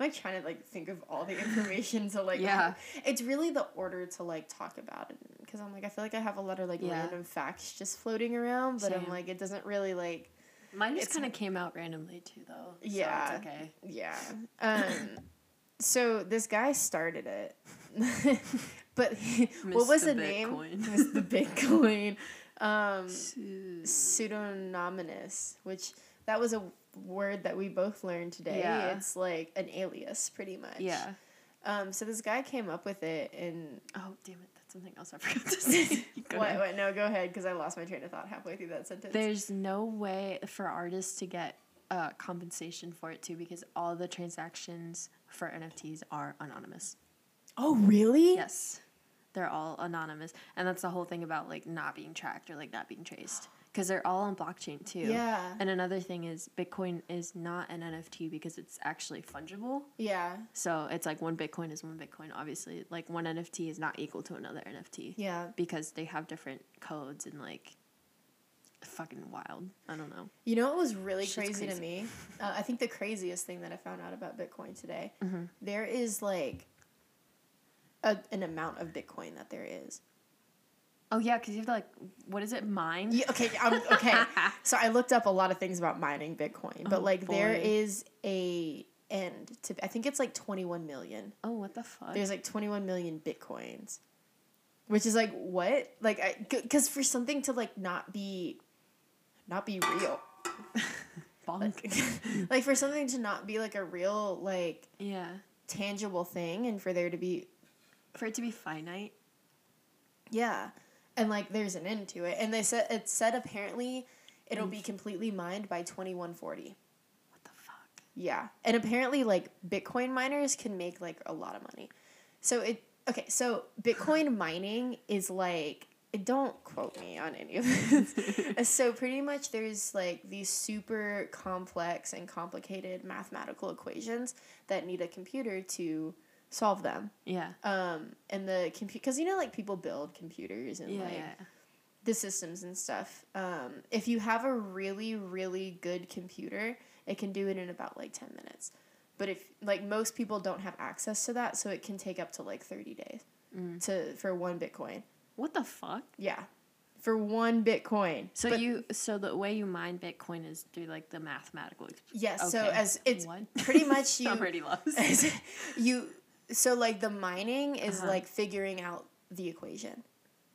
Speaker 2: like trying to like think of all the information to like.
Speaker 3: Yeah.
Speaker 2: it's really the order to like talk about it because I'm like I feel like I have a lot of like
Speaker 3: Yeah.
Speaker 2: random facts just floating around, but I'm like it doesn't really like
Speaker 3: Mine just kind of came out randomly too, though. so
Speaker 2: Yeah.
Speaker 3: okay.
Speaker 2: Yeah. Um, so this guy started it, [LAUGHS] but he- [LAUGHS] what was
Speaker 3: Mr.
Speaker 2: the name?
Speaker 3: Bitcoin.
Speaker 2: the [LAUGHS] Bitcoin. Um, pseudonymous, which that was a word that we both learned today.
Speaker 3: Yeah.
Speaker 2: It's like an alias, pretty much.
Speaker 3: Yeah.
Speaker 2: Um, so this guy came up with it, and
Speaker 3: Oh damn it! That's something else I forgot to say. [LAUGHS]
Speaker 2: What? What? No, go ahead, because I lost my train of thought halfway through that sentence.
Speaker 3: There's no way for artists to get uh, compensation for it too because all the transactions for NFTs are anonymous.
Speaker 2: oh, really?
Speaker 3: Yes, they're all anonymous, and that's the whole thing about like not being tracked or like not being traced because they're all on blockchain too.
Speaker 2: Yeah.
Speaker 3: And another thing is Bitcoin is not an NFT because it's actually fungible.
Speaker 2: Yeah.
Speaker 3: So it's like one Bitcoin is one Bitcoin. Obviously, like one NFT is not equal to another NFT.
Speaker 2: Yeah.
Speaker 3: Because they have different codes and like fucking wild. I don't know.
Speaker 2: You know what was really
Speaker 3: Shit's
Speaker 2: crazy, to me? Uh, I think the craziest thing that I found out about Bitcoin today,
Speaker 3: Mm-hmm.
Speaker 2: there is like a, an amount of Bitcoin that there is.
Speaker 3: Oh yeah, because you have to like, what is it? Mine.
Speaker 2: Yeah, okay, um, okay. [LAUGHS] so I looked up a lot of things about mining Bitcoin, but
Speaker 3: Oh,
Speaker 2: like there
Speaker 3: boy.
Speaker 2: is a end to. I think it's like twenty one million.
Speaker 3: Oh, what the fuck?
Speaker 2: There's like twenty one million bitcoins, which is like what? Like, I because for something to like not be, not be real. [LAUGHS]
Speaker 3: Bonk. [LAUGHS]
Speaker 2: like for something to not be like a real like
Speaker 3: yeah.
Speaker 2: tangible thing and for there to be
Speaker 3: For it to be finite.
Speaker 2: yeah and like there's an end to it and they said it said apparently it'll
Speaker 3: Mm.
Speaker 2: be completely mined by 2140
Speaker 3: What the fuck?
Speaker 2: yeah and apparently like bitcoin miners can make like a lot of money so it okay so bitcoin [LAUGHS] mining is like don't quote me on any of this [LAUGHS] so pretty much there's like these super complex and complicated mathematical equations that need a computer to solve them
Speaker 3: Yeah.
Speaker 2: um and the computer because you know like people build computers and
Speaker 3: Yeah.
Speaker 2: like
Speaker 3: yeah.
Speaker 2: the systems and stuff um if you have a really really good computer it can do it in about like 10 minutes but if like most people don't have access to that so it can take up to like 30 days
Speaker 3: Mm.
Speaker 2: to for one bitcoin
Speaker 3: What the fuck?
Speaker 2: yeah for one bitcoin
Speaker 3: So
Speaker 2: But-
Speaker 3: you so the way you mine Bitcoin is through like the mathematical.
Speaker 2: yes so
Speaker 3: Okay.
Speaker 2: as it's
Speaker 3: What?
Speaker 2: pretty much [LAUGHS] you
Speaker 3: I'm already lost. [LAUGHS]
Speaker 2: you so like the mining is
Speaker 3: Uh-huh.
Speaker 2: like figuring out the equation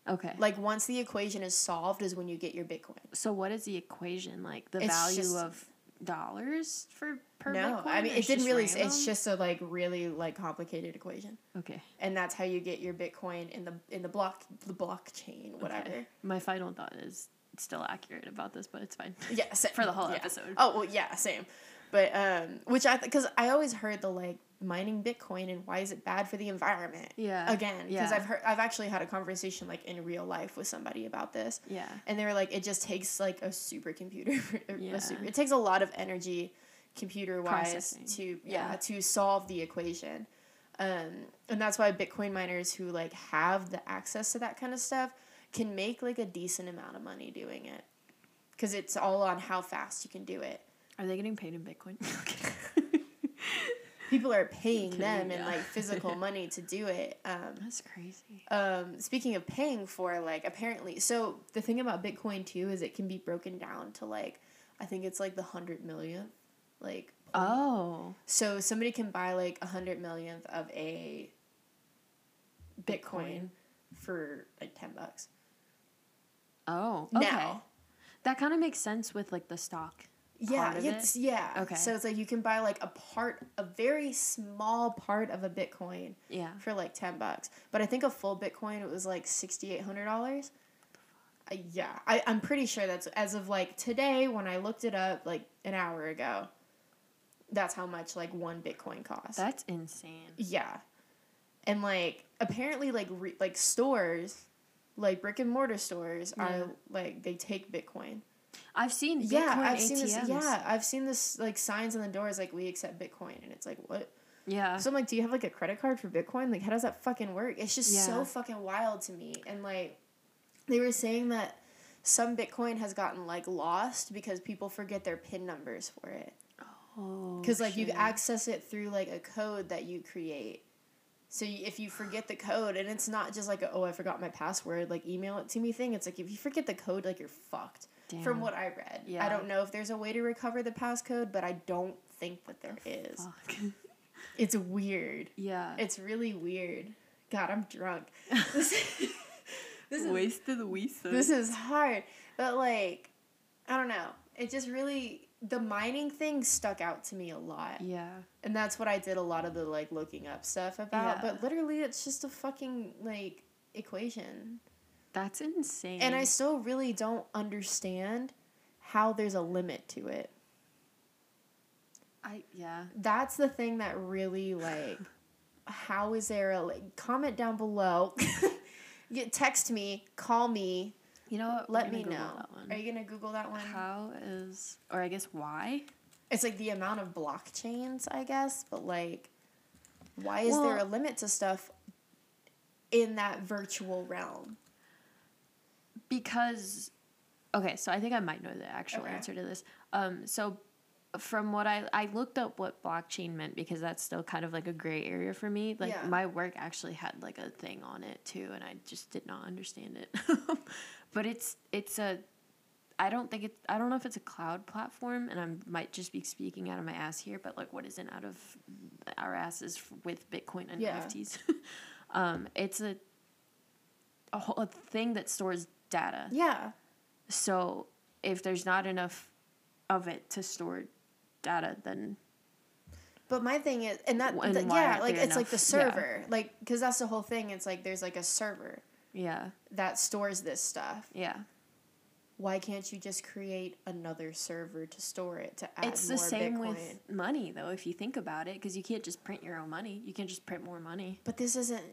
Speaker 3: okay.
Speaker 2: like once the equation is solved is when you get your bitcoin
Speaker 3: So what is the equation like? The
Speaker 2: It's
Speaker 3: value
Speaker 2: just-
Speaker 3: of dollars for per
Speaker 2: no
Speaker 3: Bitcoin?
Speaker 2: i mean it didn't really s- it's just a like really like complicated equation
Speaker 3: okay.
Speaker 2: and that's how you get your bitcoin in the in the block the blockchain whatever
Speaker 3: Okay. My final thought is still accurate about this, but it's fine. [LAUGHS]
Speaker 2: yeah
Speaker 3: For the whole
Speaker 2: yeah.
Speaker 3: episode.
Speaker 2: oh well yeah same but um which i because i always heard the like mining bitcoin and why is it bad for the environment
Speaker 3: Yeah.
Speaker 2: again because
Speaker 3: Yeah.
Speaker 2: i've heard i've actually had a conversation like in real life with somebody about this
Speaker 3: Yeah.
Speaker 2: and they were like it just takes like a supercomputer [LAUGHS] a
Speaker 3: Yeah.
Speaker 2: super, it takes a lot of energy computer wise to yeah,
Speaker 3: Yeah.
Speaker 2: to solve the equation um, and that's why bitcoin miners who like have the access to that kind of stuff can make like a decent amount of money doing it because it's all on how fast you can do it
Speaker 3: Are they getting paid in Bitcoin? [LAUGHS] [LAUGHS]
Speaker 2: people are paying them in like physical [LAUGHS] money to do it um,
Speaker 3: That's crazy.
Speaker 2: um, speaking of paying for like apparently so the thing about bitcoin too is it can be broken down to like I think it's like the hundred millionth. Like
Speaker 3: Oh.
Speaker 2: so somebody can buy like a hundred millionth of a Bitcoin, for like ten bucks.
Speaker 3: Oh. Okay.
Speaker 2: Now.
Speaker 3: That kind of makes sense with like the stock.
Speaker 2: Yeah, it's
Speaker 3: it?
Speaker 2: yeah.
Speaker 3: Okay.
Speaker 2: So it's like you can buy like a part, a very small part of a Bitcoin
Speaker 3: Yeah.
Speaker 2: for like ten bucks. But I think a full Bitcoin it was like sixty eight hundred dollars. Uh, yeah, I I'm pretty sure that's as of like today when I looked it up like an hour ago. That's how much like one Bitcoin costs.
Speaker 3: That's insane.
Speaker 2: yeah, and like apparently like re- like stores, like brick and mortar stores
Speaker 3: Yeah.
Speaker 2: are like they take Bitcoin.
Speaker 3: I've seen Bitcoin
Speaker 2: yeah, I've
Speaker 3: ATMs.
Speaker 2: seen this. Yeah, I've seen this like signs on the doors like we accept Bitcoin, and it's like what?
Speaker 3: Yeah.
Speaker 2: So I'm like, do you have like a credit card for Bitcoin? Like, how does that fucking work? It's just
Speaker 3: Yeah.
Speaker 2: so fucking wild to me. And like, they were saying that some Bitcoin has gotten like lost because people forget their PIN numbers for it.
Speaker 3: oh.
Speaker 2: Because like you access it through like a code that you create. So you, if you forget the code, and it's not just like a, oh I forgot my password, like email it to me thing. It's like if you forget the code, like you're fucked. From what I read,
Speaker 3: Yeah.
Speaker 2: I don't know if there's a way to recover the passcode, but I don't think that there is. [LAUGHS] It's weird.
Speaker 3: yeah.
Speaker 2: It's really weird. God, I'm drunk. [LAUGHS] This, [LAUGHS] this is
Speaker 3: wasted the weasel.
Speaker 2: this is hard, but like, I don't know. It just really the mining thing stuck out to me a lot,
Speaker 3: Yeah.
Speaker 2: and that's what I did a lot of the like looking up stuff about.
Speaker 3: Yeah.
Speaker 2: But literally, it's just a fucking like equation,
Speaker 3: That's insane.
Speaker 2: and I still really don't understand how there's a limit to it.
Speaker 3: I yeah.
Speaker 2: That's the thing that really like [LAUGHS] how is there a like comment down below. [LAUGHS] Get text me, call me,
Speaker 3: You know what?
Speaker 2: let me
Speaker 3: gonna
Speaker 2: know. Are you gonna Google that one?
Speaker 3: How is or I guess why?
Speaker 2: It's like the amount of blockchains, I guess, but like why is there a limit to stuff in that virtual realm?
Speaker 3: Because okay so i think i might know the actual
Speaker 2: Okay.
Speaker 3: answer to this um so from what I I looked up what blockchain meant because that's still kind of like a gray area for me. Like
Speaker 2: Yeah.
Speaker 3: my work actually had like a thing on it too, and I just did not understand it. [LAUGHS] but it's it's a I don't think it I don't know if it's a cloud platform, and I might just be speaking out of my ass here, but like what isn't out of our asses with Bitcoin and
Speaker 2: Yeah.
Speaker 3: NFTs. [LAUGHS] um, it's a a, whole, a thing that stores data.
Speaker 2: Yeah.
Speaker 3: So if there's not enough of it to store data, then
Speaker 2: But my thing is, and that,
Speaker 3: And
Speaker 2: th-
Speaker 3: why
Speaker 2: yeah, like it's like the
Speaker 3: enough- yeah.
Speaker 2: server, like because that's the whole thing. It's like there's like a server
Speaker 3: yeah,
Speaker 2: that stores this stuff.
Speaker 3: yeah.
Speaker 2: Why can't you just create another server to store it to add
Speaker 3: it's
Speaker 2: more
Speaker 3: the same
Speaker 2: Bitcoin?
Speaker 3: with money though if you think about it because you can't just print your own money you can't just print more money
Speaker 2: But this isn't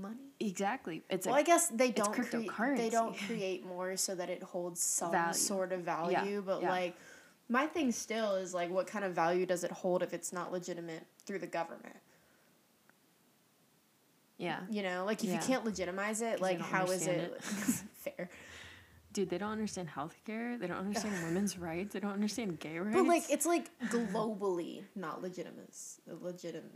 Speaker 2: money.
Speaker 3: exactly it's
Speaker 2: well,
Speaker 3: a,
Speaker 2: I guess they don't create. They don't create more so that it holds some
Speaker 3: Value.
Speaker 2: sort of value. But
Speaker 3: yeah.
Speaker 2: like, my thing still is like, what kind of value does it hold if it's not legitimate through the government?
Speaker 3: yeah
Speaker 2: You know, like if
Speaker 3: Yeah.
Speaker 2: you can't legitimize it, like how is
Speaker 3: understand
Speaker 2: it [LAUGHS] fair? [LAUGHS]
Speaker 3: dude they don't understand healthcare they don't understand [LAUGHS] women's rights they don't understand gay rights
Speaker 2: But like it's like globally not legitimate. Legitimate.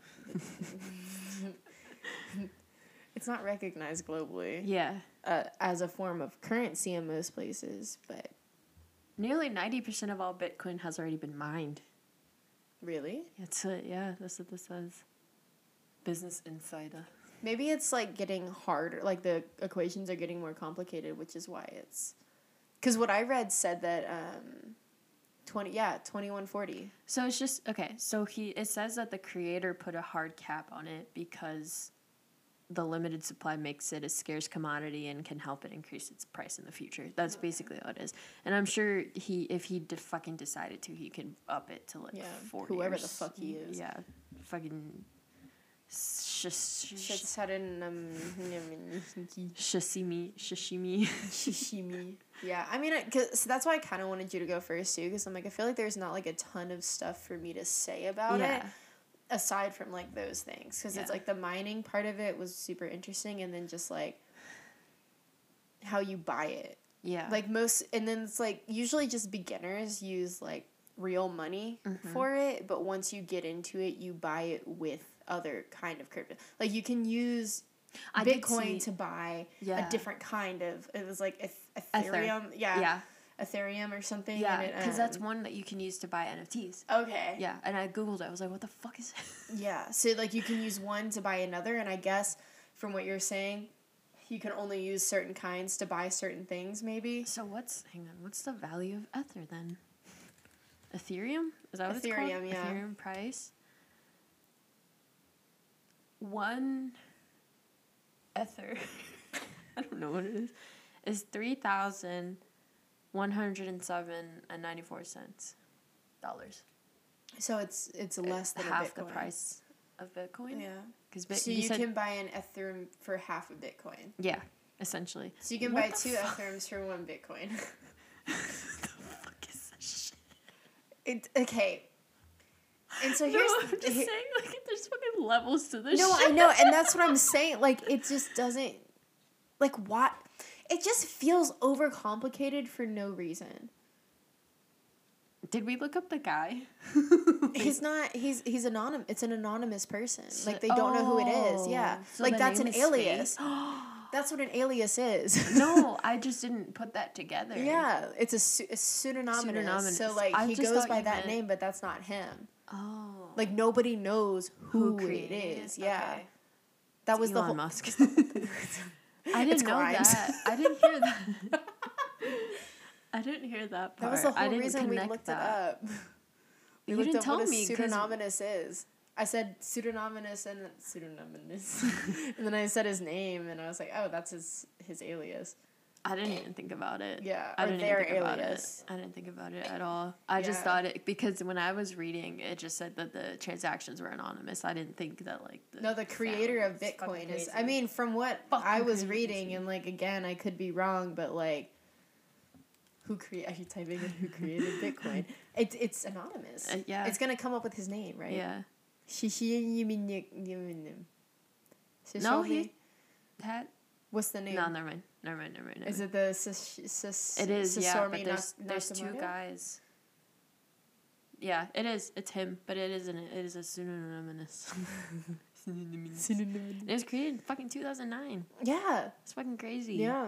Speaker 2: It's not recognized globally
Speaker 3: yeah
Speaker 2: uh, as a form of currency in most places, but
Speaker 3: nearly 90% of all bitcoin has already been mined
Speaker 2: really,
Speaker 3: that's it yeah that's what this says business insider
Speaker 2: maybe it's like getting harder. Like the equations are getting more complicated, which is why it's. Because what I read said that um, twenty yeah twenty one forty
Speaker 3: So it's just okay. So he it says that the creator put a hard cap on it because the limited supply makes it a scarce commodity and can help it increase its price in the future. That's basically all it is. And I'm sure he if he de- fucking decided to, he could up it to like
Speaker 2: Yeah,
Speaker 3: forty.
Speaker 2: whoever
Speaker 3: or
Speaker 2: the fuck he is.
Speaker 3: Yeah, fucking. Sh- sh- sh-
Speaker 2: Shitsarin, um, [LAUGHS]
Speaker 3: Sashimi, [LAUGHS] sashimi.
Speaker 2: Shishimi. Yeah, I mean, cause, so that's why I kind of wanted you to go first too, because I'm like, I feel like there's not like a ton of stuff for me to say about it
Speaker 3: yeah,
Speaker 2: aside from like those things, because it's like the mining part of it was super interesting, and then just like how you buy it,
Speaker 3: yeah.
Speaker 2: like most, and then it's like usually just beginners use like real money
Speaker 3: Mhm.
Speaker 2: for it, but once you get into it, you buy it with other kind of crypto. Like you can use
Speaker 3: I
Speaker 2: Bitcoin
Speaker 3: see-
Speaker 2: to buy
Speaker 3: yeah.
Speaker 2: a different kind of. It was like eth-
Speaker 3: Ether.
Speaker 2: Ethereum. Yeah.
Speaker 3: yeah.
Speaker 2: Ethereum or something.
Speaker 3: Yeah, because that's
Speaker 2: um,
Speaker 3: one that you can use to buy NFTs.
Speaker 2: Okay.
Speaker 3: Yeah, and I googled it. I was like, "What the fuck is?" it?
Speaker 2: Yeah. [LAUGHS] So like you can use one to buy another, and I guess from what you're saying, you can only use certain kinds to buy certain things. Maybe.
Speaker 3: so what's hang on? What's the value of Ether then? Ethereum is that what it's
Speaker 2: Ethereum,
Speaker 3: called?
Speaker 2: yeah.
Speaker 3: Ethereum price. One Ether, [LAUGHS] I don't know what it is, is three thousand one hundred and seven and ninety four cents dollars.
Speaker 2: So it's it's uh, less than
Speaker 3: half
Speaker 2: a
Speaker 3: the price of Bitcoin.
Speaker 2: Yeah.
Speaker 3: because
Speaker 2: So you, can buy an Ethereum for half a Bitcoin.
Speaker 3: yeah, essentially.
Speaker 2: So you can
Speaker 3: What
Speaker 2: buy two
Speaker 3: fuck?
Speaker 2: Ethereums for one Bitcoin. [LAUGHS] [LAUGHS]
Speaker 3: the fuck is this shit?
Speaker 2: It, okay. And so here's [LAUGHS]
Speaker 3: No,
Speaker 2: here's
Speaker 3: I'm just
Speaker 2: he-
Speaker 3: saying, like, there's fucking levels to this.
Speaker 2: No,
Speaker 3: shit.
Speaker 2: I know, and that's what I'm saying. Like, it just doesn't. Like, what? It just feels overcomplicated for no reason.
Speaker 3: Did we look up the guy? [LAUGHS]
Speaker 2: He's not. He's he's anonymous. It's an anonymous person.
Speaker 3: So-
Speaker 2: Like they don't know who it is. Oh. Yeah,
Speaker 3: Oh, so
Speaker 2: like that's an alias. [GASPS] That's what an alias is. [LAUGHS]
Speaker 3: no, I just didn't put that together.
Speaker 2: yeah, it's a, su- a pseudonymous.
Speaker 3: Pseudonymous.
Speaker 2: So like
Speaker 3: I
Speaker 2: he goes by that
Speaker 3: meant-
Speaker 2: name, but that's not him.
Speaker 3: Oh.
Speaker 2: Like nobody knows who,
Speaker 3: who
Speaker 2: it is. Yeah,
Speaker 3: Okay.
Speaker 2: that was the
Speaker 3: Elon
Speaker 2: whole.
Speaker 3: Musk. [LAUGHS] I didn't know
Speaker 2: Grimes.
Speaker 3: that. I didn't hear that. I didn't hear that part.
Speaker 2: That was the
Speaker 3: I
Speaker 2: whole
Speaker 3: didn't
Speaker 2: reason we looked
Speaker 3: that.
Speaker 2: it up. We
Speaker 3: You
Speaker 2: looked
Speaker 3: didn't
Speaker 2: up
Speaker 3: tell
Speaker 2: me what
Speaker 3: me
Speaker 2: pseudonymous is. I said pseudonymous and pseudonymous, [LAUGHS] and then I said his name, and I was like, oh, that's his his alias.
Speaker 3: I didn't even think about it.
Speaker 2: Yeah,
Speaker 3: I didn't even think about it. I didn't think about it at all. I just thought it because when I was reading, it just said that the transactions were anonymous. I didn't think that like the
Speaker 2: No, the creator of
Speaker 3: founder was fucking
Speaker 2: Bitcoin is. I mean, from what
Speaker 3: Fucking
Speaker 2: I was
Speaker 3: crazy.
Speaker 2: reading, and like again, I could be wrong, but like, who create? Are you typing in who created Bitcoin? [LAUGHS] It's it's anonymous.
Speaker 3: Uh, yeah.
Speaker 2: it's gonna come up with his name, right?
Speaker 3: yeah.
Speaker 2: No,
Speaker 3: he- That
Speaker 2: What's the name?
Speaker 3: no, never mind, never mind, never mind. Never
Speaker 2: Is
Speaker 3: mind.
Speaker 2: it the sis, sis,
Speaker 3: It is, yeah. But there's
Speaker 2: Nak-
Speaker 3: there's two guys. Yeah, it is. It's him, but it isn't. It is a pseudonymous. it was created in fucking two thousand nine.
Speaker 2: Yeah,
Speaker 3: It's fucking crazy.
Speaker 2: yeah.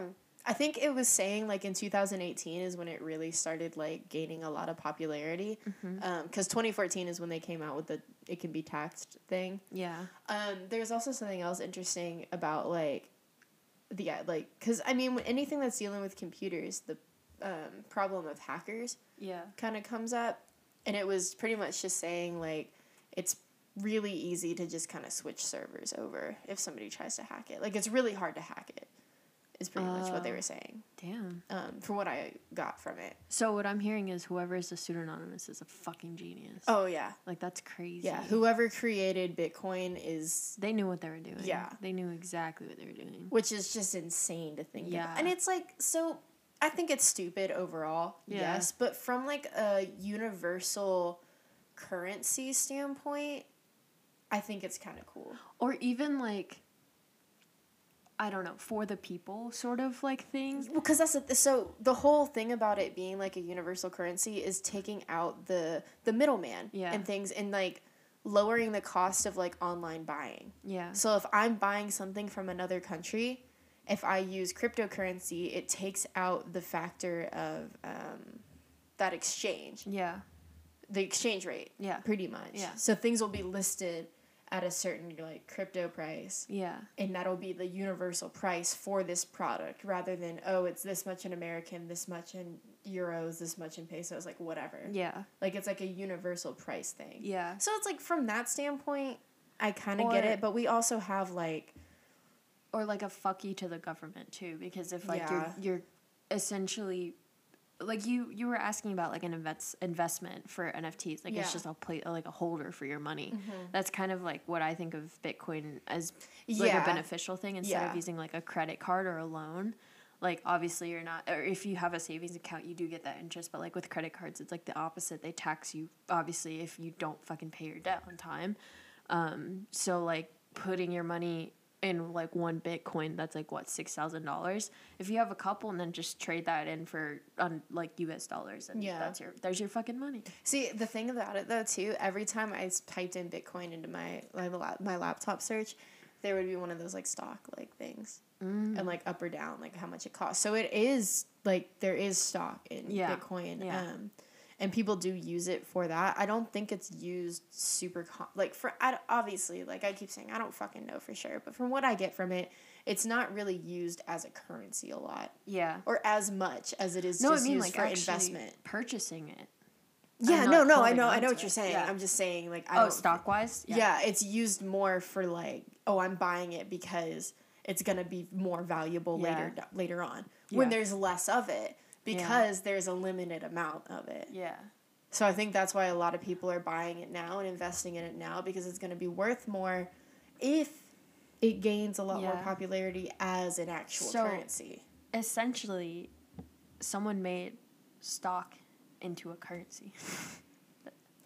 Speaker 2: I think it was saying like in 2018 is when it really started like gaining a lot of popularity. Because 2014 is when they came out with the it can be taxed thing.
Speaker 3: Yeah.
Speaker 2: Um, there's also something else interesting about like the yeah, like because I mean anything that's dealing with computers, the um, problem of hackers
Speaker 3: Yeah.
Speaker 2: kind of comes up, and it was pretty much just saying like it's really easy to just kind of switch servers over if somebody tries to hack it. Like it's really hard to hack it. Is pretty much what they
Speaker 3: Oh.
Speaker 2: were saying.
Speaker 3: Damn.
Speaker 2: Um, from what I got from it.
Speaker 3: So what I'm hearing is whoever is the pseudonymous is a fucking genius.
Speaker 2: Oh yeah,
Speaker 3: Like that's crazy.
Speaker 2: yeah. Whoever created Bitcoin is
Speaker 3: They knew what they were doing.
Speaker 2: Yeah.
Speaker 3: They knew exactly what they were doing.
Speaker 2: which is just insane to think
Speaker 3: Yeah.
Speaker 2: about. And it's like so I think it's stupid overall.
Speaker 3: Yeah.
Speaker 2: Yes, but from like a universal currency standpoint, I think it's kind of cool.
Speaker 3: Or even like I don't know, for the people sort of like thing.
Speaker 2: Well, because that's a, so the whole thing about it being like a universal currency is taking out the the middleman
Speaker 3: Yeah.
Speaker 2: and things and like lowering the cost of like online buying.
Speaker 3: Yeah.
Speaker 2: So if I'm buying something from another country, if I use cryptocurrency, it takes out the factor of um, that exchange,
Speaker 3: Yeah.
Speaker 2: the exchange rate,
Speaker 3: Yeah.
Speaker 2: pretty much.
Speaker 3: Yeah.
Speaker 2: So things will be listed at a certain like crypto price,
Speaker 3: Yeah.
Speaker 2: and that'll be the universal price for this product, rather than oh, it's this much in American, this much in euros, this much in pesos, like whatever.
Speaker 3: Yeah.
Speaker 2: Like it's like a universal price thing.
Speaker 3: Yeah.
Speaker 2: So it's like from that standpoint, I kind of get it, but we also have like
Speaker 3: Or like a fuck you to the government too, because if like
Speaker 2: Yeah.
Speaker 3: you're you're essentially like you you were asking about like an invest investment for NFTs, like
Speaker 2: Yeah.
Speaker 3: it's just a play like a holder for your money. That's kind of like what I think of Bitcoin as like
Speaker 2: Yeah.
Speaker 3: a beneficial thing instead
Speaker 2: Yeah.
Speaker 3: of using like a credit card or a loan. Like obviously you're not or if you have a savings account you do get that interest, but like with credit cards it's like the opposite. They tax you obviously if you don't fucking pay your debt on time. Um so like putting your money in like one Bitcoin that's like what six thousand dollars. If you have a couple and then just trade that in for on like US dollars and
Speaker 2: Yeah.
Speaker 3: that's your there's your fucking money.
Speaker 2: See, the thing about it though too, every time I typed in Bitcoin into my my, my laptop search, there would be one of those like stock like things
Speaker 3: Mm.
Speaker 2: and like up or down like how much it costs. So it is like there is stock in
Speaker 3: Yeah.
Speaker 2: Bitcoin.
Speaker 3: Yeah.
Speaker 2: Um, and people do use it for that. I don't think it's used super com- like for I, obviously like I keep saying I don't fucking know for sure, but from what I get from it, it's not really used as a currency a lot
Speaker 3: Yeah.
Speaker 2: or as much as it is
Speaker 3: No, I mean
Speaker 2: used
Speaker 3: like
Speaker 2: for investment.
Speaker 3: purchasing it.
Speaker 2: Yeah, no, no, I know, I know what you're saying.
Speaker 3: Yeah.
Speaker 2: I'm just saying like I
Speaker 3: Oh, stock wise.
Speaker 2: yeah. it's used more for like, oh, I'm buying it because it's gonna be more valuable
Speaker 3: Yeah.
Speaker 2: later later on when there's less of it because there's a limited amount of it.
Speaker 3: Yeah.
Speaker 2: So I think that's why a lot of people are buying it now and investing in it now because it's gonna be worth more if it gains a lot more popularity as an actual
Speaker 3: So-
Speaker 2: currency.
Speaker 3: Essentially, someone made stock into a currency.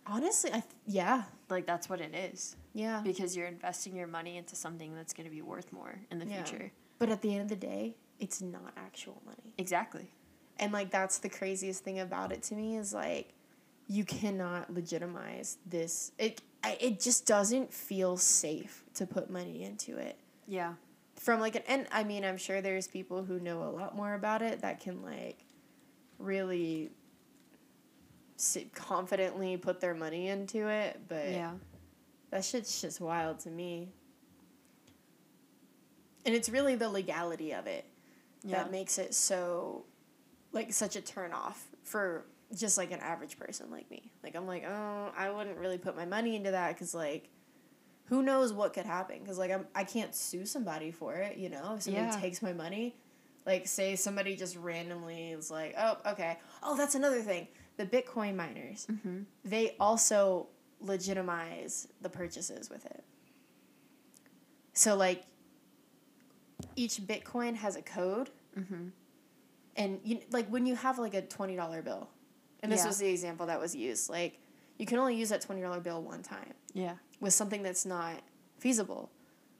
Speaker 2: Honestly, I th- yeah,
Speaker 3: like that's what it is
Speaker 2: yeah.
Speaker 3: because you're investing your money into something that's going to be worth more in the
Speaker 2: Yeah.
Speaker 3: future.
Speaker 2: But at the end of the day, it's not actual money.
Speaker 3: Exactly.
Speaker 2: And like that's the craziest thing about it to me is like you cannot legitimize this. It I, it just doesn't feel safe to put money into it.
Speaker 3: Yeah.
Speaker 2: From like an and I mean I'm sure there's people who know a lot more about it that can like really sit confidently put their money into it, but
Speaker 3: Yeah.
Speaker 2: that shit's just wild to me. And it's really the legality of it
Speaker 3: Yeah.
Speaker 2: that makes it so like such a turn off for just like an average person like me. Like I'm like, "Oh, I wouldn't really put my money into that cuz like who knows what could happen cuz like I'm I can't sue somebody for it, you know? If somebody
Speaker 3: Yeah.
Speaker 2: takes my money, like say somebody just randomly is like, "Oh, okay. Oh, that's another thing. The Bitcoin miners,
Speaker 3: Mm-hmm.
Speaker 2: they also legitimize the purchases with it. So like each Bitcoin has a code
Speaker 3: Mm-hmm.
Speaker 2: And you like when you have like a twenty dollar bill, and this
Speaker 3: Yeah.
Speaker 2: was the example that was used. Like you can only use that twenty dollar bill one time
Speaker 3: Yeah.
Speaker 2: with something that's not feasible.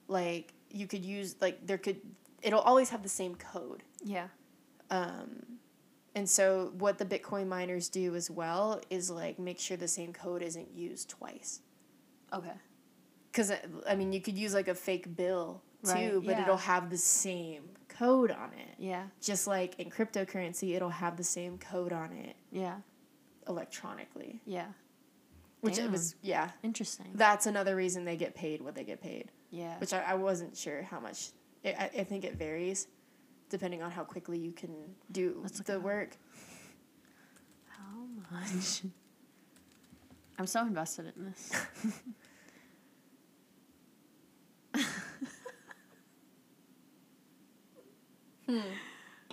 Speaker 2: Like you could use like there could it'll always have the same code.
Speaker 3: Yeah.
Speaker 2: Um, and so what the Bitcoin miners do as well is like make sure the same code isn't used twice.
Speaker 3: Okay.
Speaker 2: Because I mean, you could use like a fake bill too,
Speaker 3: Right,
Speaker 2: but
Speaker 3: yeah.
Speaker 2: it'll have the same code on it.
Speaker 3: Yeah.
Speaker 2: Just like in cryptocurrency, it'll have the same code on it
Speaker 3: Yeah.
Speaker 2: electronically.
Speaker 3: Yeah.
Speaker 2: Which it was, yeah.
Speaker 3: Interesting.
Speaker 2: That's another reason they get paid what they get paid.
Speaker 3: yeah.
Speaker 2: Which I, I wasn't sure how much. It, I, I think it varies depending on how quickly you can do the work.
Speaker 3: How much? [LAUGHS] I'm so invested in this. [LAUGHS]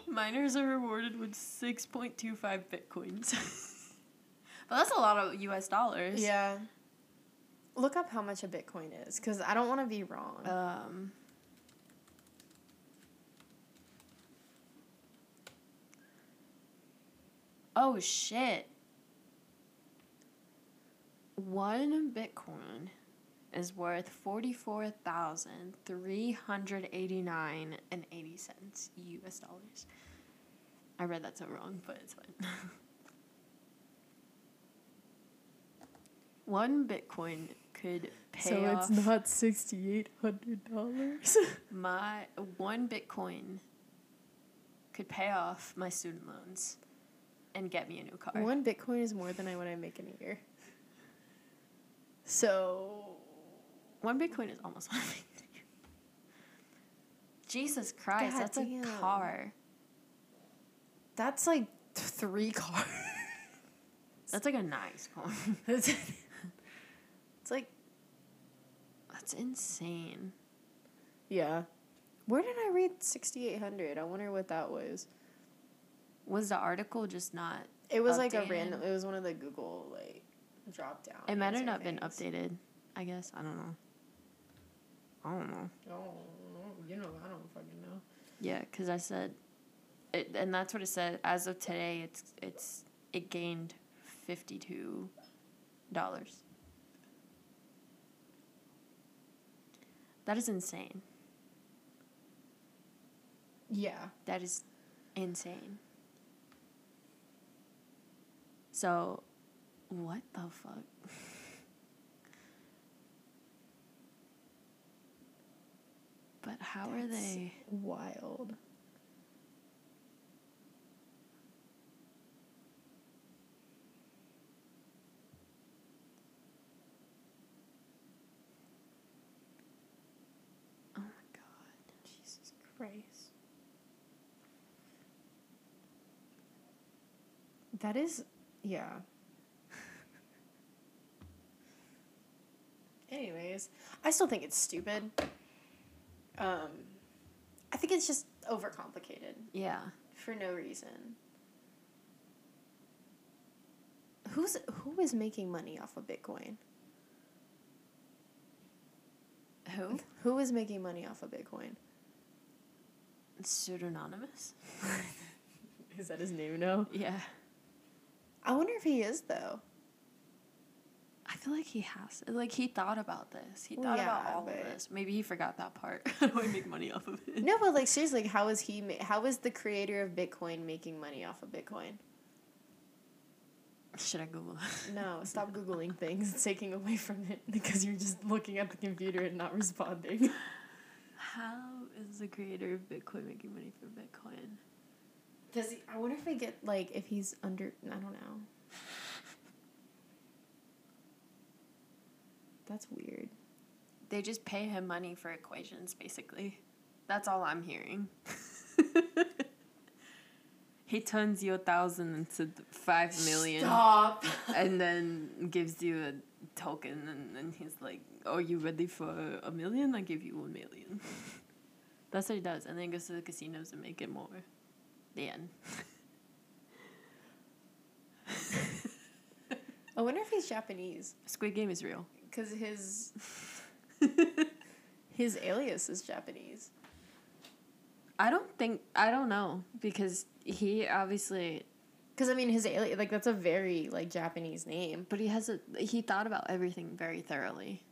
Speaker 3: Miners are rewarded with 6.25 bitcoins. [LAUGHS] but that's a lot of US dollars.
Speaker 2: Yeah. Look up how much a Bitcoin is because I don't want to be wrong.
Speaker 3: Um, oh shit. One Bitcoin is worth forty four thousand three hundred eighty nine and eighty cents US dollars. I read that so wrong, but it's fine. [LAUGHS] One Bitcoin could pay off So it's
Speaker 2: not sixty eight hundred dollars. [LAUGHS]
Speaker 3: my one Bitcoin could pay off my student loans and get me a new car.
Speaker 2: One Bitcoin is more than I what I make in a year. So
Speaker 3: One Bitcoin is almost [LAUGHS] one million. Jesus Christ,
Speaker 2: God
Speaker 3: that's
Speaker 2: damn.
Speaker 3: a car.
Speaker 2: that's like three cars. [LAUGHS]
Speaker 3: That's like a nice car. [LAUGHS]
Speaker 2: it's like
Speaker 3: That's insane.
Speaker 2: yeah. Where did I read sixty eight hundred? I wonder what that was.
Speaker 3: Was the article just not?
Speaker 2: It was like a random. It was one of the Google like drop down.
Speaker 3: It might have not been updated. I guess I don't know. I don't know.
Speaker 2: Oh, you know, I don't fucking know.
Speaker 3: Yeah, because I said, it, and that's what it said. As of today, it's it's it gained fifty two dollars. That is insane.
Speaker 2: Yeah.
Speaker 3: That is insane. So, what the fuck? [LAUGHS] how are they?
Speaker 2: Wild.
Speaker 3: Oh my god.
Speaker 2: Jesus Christ. That is, yeah. [LAUGHS] Anyways, I still think it's stupid. Um, I think it's just overcomplicated
Speaker 3: Yeah.
Speaker 2: for no reason. Who's who is making money off of Bitcoin?
Speaker 3: Who? [LAUGHS]
Speaker 2: Who is making money off of Bitcoin?
Speaker 3: Pseudonymous? [LAUGHS]
Speaker 2: Is that his name now?
Speaker 3: Yeah.
Speaker 2: I wonder if he is though.
Speaker 3: I feel like he has. Like he thought about this. He thought about all
Speaker 2: but-
Speaker 3: of this. Maybe he forgot that part. [LAUGHS] How do I make money off of it?
Speaker 2: No, but like seriously, like, how is he? Ma- how is the creator of Bitcoin making money off of Bitcoin?
Speaker 3: Should I Google? it? [LAUGHS]
Speaker 2: No, stop googling things. It's taking away from it because you're just looking at the computer and not responding. [LAUGHS]
Speaker 3: How is the creator of Bitcoin making money from Bitcoin?
Speaker 2: Does he? I wonder if he get like if he's under. I don't know. That's weird.
Speaker 3: They just pay him money for equations, basically. That's all I'm hearing. [LAUGHS] he turns your thousand into five million.
Speaker 2: Stop. [LAUGHS]
Speaker 3: and then gives you a token and then he's like are you ready for a million i give you a million [LAUGHS] that's what he does and then goes to the casinos and make it more the end
Speaker 2: I wonder if he's Japanese
Speaker 3: squid game is real
Speaker 2: because his [LAUGHS] his alias is Japanese.
Speaker 3: i don't think i don't know because he obviously
Speaker 2: Because I mean, his alias like that's a very like Japanese name.
Speaker 3: but he has a he thought about everything very thoroughly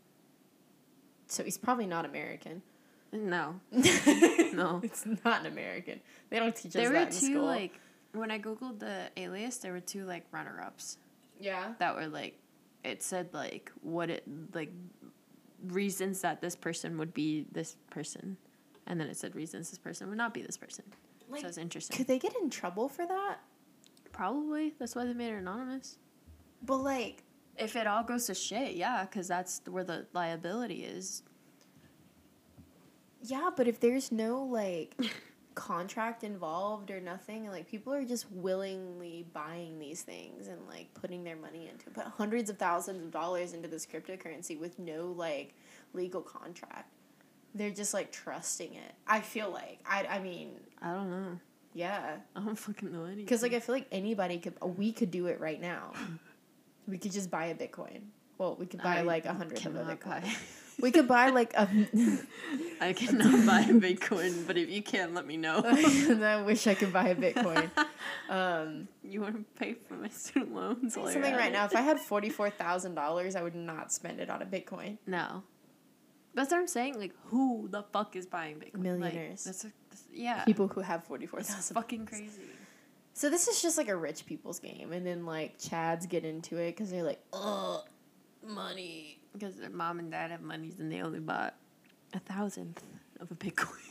Speaker 2: So he's probably not American.
Speaker 3: no [LAUGHS]
Speaker 2: no, it's not an American. They don't teach us
Speaker 3: there were
Speaker 2: that in
Speaker 3: two
Speaker 2: school.
Speaker 3: like when i googled the alias there were two like runner-ups
Speaker 2: yeah,
Speaker 3: that were like it said like what it like reasons that this person would be this person. And then it said reasons this person would not be this person.
Speaker 2: Like
Speaker 3: so it's interesting.
Speaker 2: could they get in trouble for that?
Speaker 3: probably. That's why they made it anonymous.
Speaker 2: But like,
Speaker 3: if it all goes to shit yeah because that's where the liability is.
Speaker 2: Yeah, but if there's no like [LAUGHS] contract involved or nothing, and like people are just willingly buying these things and like putting their money into. Put hundreds of thousands of dollars into this cryptocurrency with no like legal contract. They're just like trusting it. I feel like I I mean
Speaker 3: i don't know
Speaker 2: yeah.
Speaker 3: i don't fucking know anything
Speaker 2: Because like I feel like anybody could, we could do it right now. [LAUGHS] We could just buy a Bitcoin. Well, we could buy
Speaker 3: I
Speaker 2: like a hundred of a Bitcoin. We could buy like a. [LAUGHS]
Speaker 3: i cannot buy a bitcoin but if you can let me know [LAUGHS]
Speaker 2: I wish I could buy a Bitcoin. [LAUGHS] Um,
Speaker 3: you want to pay for my student loans
Speaker 2: something right
Speaker 3: it?
Speaker 2: now. If I had forty four thousand dollars, I would not spend it on a Bitcoin.
Speaker 3: No. That's what I'm saying. Like, who the fuck is buying Bitcoin?
Speaker 2: Millionaires.
Speaker 3: Like, that's, a, that's yeah.
Speaker 2: People who have forty four
Speaker 3: It's
Speaker 2: thousand.
Speaker 3: fucking crazy.
Speaker 2: So this is just like a rich people's game, and then like Chads get into it because they're like, oh, money.
Speaker 3: Because their mom and dad have monies and they only bought a thousandth of a Bitcoin.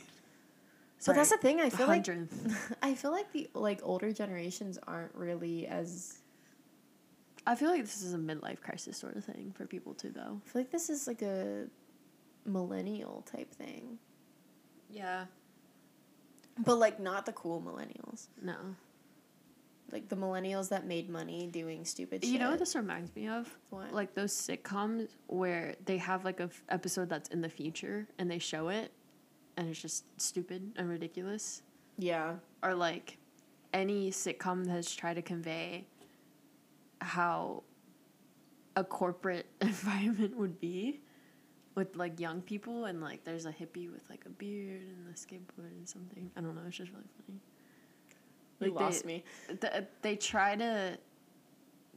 Speaker 2: But that's the thing. I
Speaker 3: a
Speaker 2: feel like. [LAUGHS] I feel like the like older generations aren't really as
Speaker 3: I feel like this is a midlife crisis sort of thing for people too, though.
Speaker 2: I feel like this is like a millennial type thing.
Speaker 3: Yeah.
Speaker 2: But like not the cool millennials.
Speaker 3: No.
Speaker 2: Like the millennials that made money doing stupid shit.
Speaker 3: You know what this reminds me of?
Speaker 2: What?
Speaker 3: Like those sitcoms where they have like a f- episode that's in the future and they show it, and it's just stupid and ridiculous.
Speaker 2: Yeah.
Speaker 3: or like any sitcom that has tried to convey how a corporate [LAUGHS] environment would be with like young people and like there's a hippie with like a beard and a skateboard and something. I don't know, it's just really funny.
Speaker 2: You
Speaker 3: Like, they-
Speaker 2: lost me.
Speaker 3: Th- uh, they try to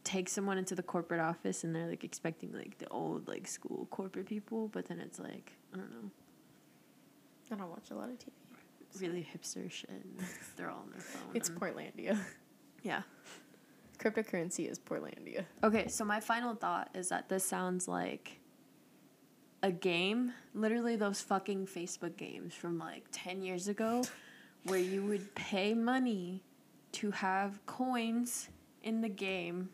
Speaker 3: take someone into the corporate office and they're like expecting like the old like school corporate people, but then it's like I don't know,
Speaker 2: I don't watch a lot of TV.
Speaker 3: really hipster shit. They're all on their phone.
Speaker 2: It's
Speaker 3: and-
Speaker 2: Portlandia.
Speaker 3: yeah.
Speaker 2: Cryptocurrency is Portlandia.
Speaker 3: Okay, so my final thought is that this sounds like a game, literally those fucking Facebook games from like 10 years ago, where you would pay money to have coins in the game.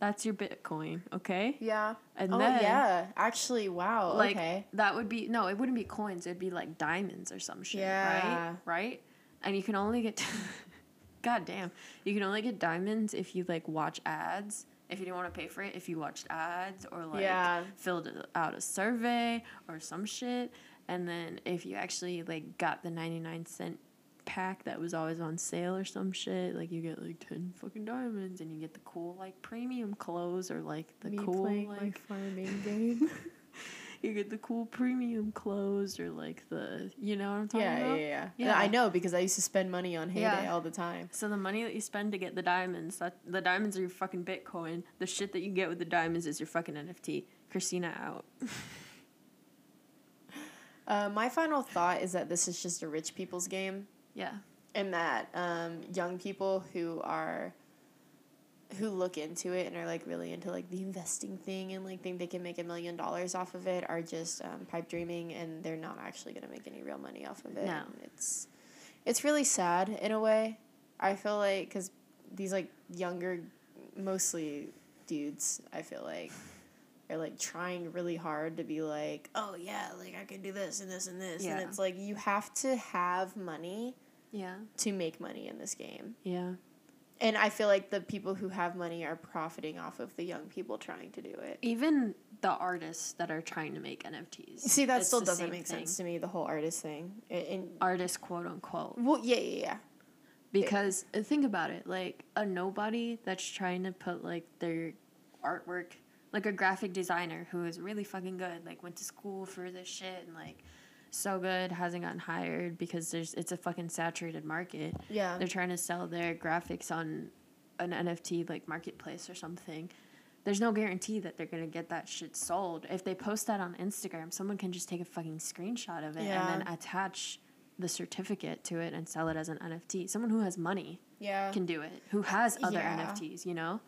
Speaker 3: That's your Bitcoin, okay?
Speaker 2: Yeah.
Speaker 3: And
Speaker 2: oh
Speaker 3: then,
Speaker 2: yeah. Actually, wow.
Speaker 3: like
Speaker 2: okay.
Speaker 3: that would be no, it wouldn't be coins. It'd be like diamonds or some shit,
Speaker 2: Yeah.
Speaker 3: right? Right? And you can only get, [LAUGHS] god damn, you can only get diamonds if you like watch ads. If you didn't want to pay for it, if you watched ads or like
Speaker 2: Yeah.
Speaker 3: filled out a survey or some shit, and then if you actually like got the ninety nine cent pack that was always on sale or some shit, like you get like ten fucking diamonds and you get the cool like premium clothes or like the
Speaker 2: Me
Speaker 3: cool
Speaker 2: playing
Speaker 3: like
Speaker 2: my farming [LAUGHS] game.
Speaker 3: you get the cool premium clothes or like the you know what I'm talking
Speaker 2: yeah, yeah,
Speaker 3: about?
Speaker 2: yeah,
Speaker 3: Yeah.
Speaker 2: yeah. I know because I used to spend money on Hay Day
Speaker 3: Yeah.
Speaker 2: all the time.
Speaker 3: So the money that you spend to get the diamonds, that the diamonds are your fucking Bitcoin. The shit that you get with the diamonds is your fucking NFT. Christina out. [LAUGHS]
Speaker 2: Uh, my final thought is that this is just a rich people's game.
Speaker 3: Yeah.
Speaker 2: and that um, young people who are who look into it and are like really into like the investing thing and like think they can make a million dollars off of it are just um, pipe dreaming and they're not actually going to make any real money off of it
Speaker 3: No.
Speaker 2: And it's it's really sad in a way i feel like because these like younger mostly dudes i feel like are like trying really hard to be like oh yeah like i can do this and this and this
Speaker 3: Yeah.
Speaker 2: and it's like you have to have money
Speaker 3: Yeah.
Speaker 2: to make money in this game.
Speaker 3: Yeah.
Speaker 2: And I feel like the people who have money are profiting off of the young people trying to do it.
Speaker 3: Even the artists that are trying to make NFTs.
Speaker 2: See, that
Speaker 3: it's
Speaker 2: still doesn't make
Speaker 3: thing.
Speaker 2: sense to me, the whole artist thing. And,
Speaker 3: Artists, quote unquote.
Speaker 2: well, yeah, yeah, yeah.
Speaker 3: Because uh, think about it, like a nobody that's trying to put like their artwork, like a graphic designer who is really fucking good, like went to school for this shit and like so good, hasn't gotten hired because there's it's a fucking saturated market.
Speaker 2: Yeah.
Speaker 3: They're trying to sell their graphics on an NFT like marketplace or something. There's no guarantee that they're gonna get that shit sold. If they post that on Instagram, someone can just take a fucking screenshot of it
Speaker 2: Yeah.
Speaker 3: and then attach the certificate to it and sell it as an NFT. Someone who has money
Speaker 2: Yeah.
Speaker 3: can do it, who has other
Speaker 2: Yeah.
Speaker 3: NFTs, you know?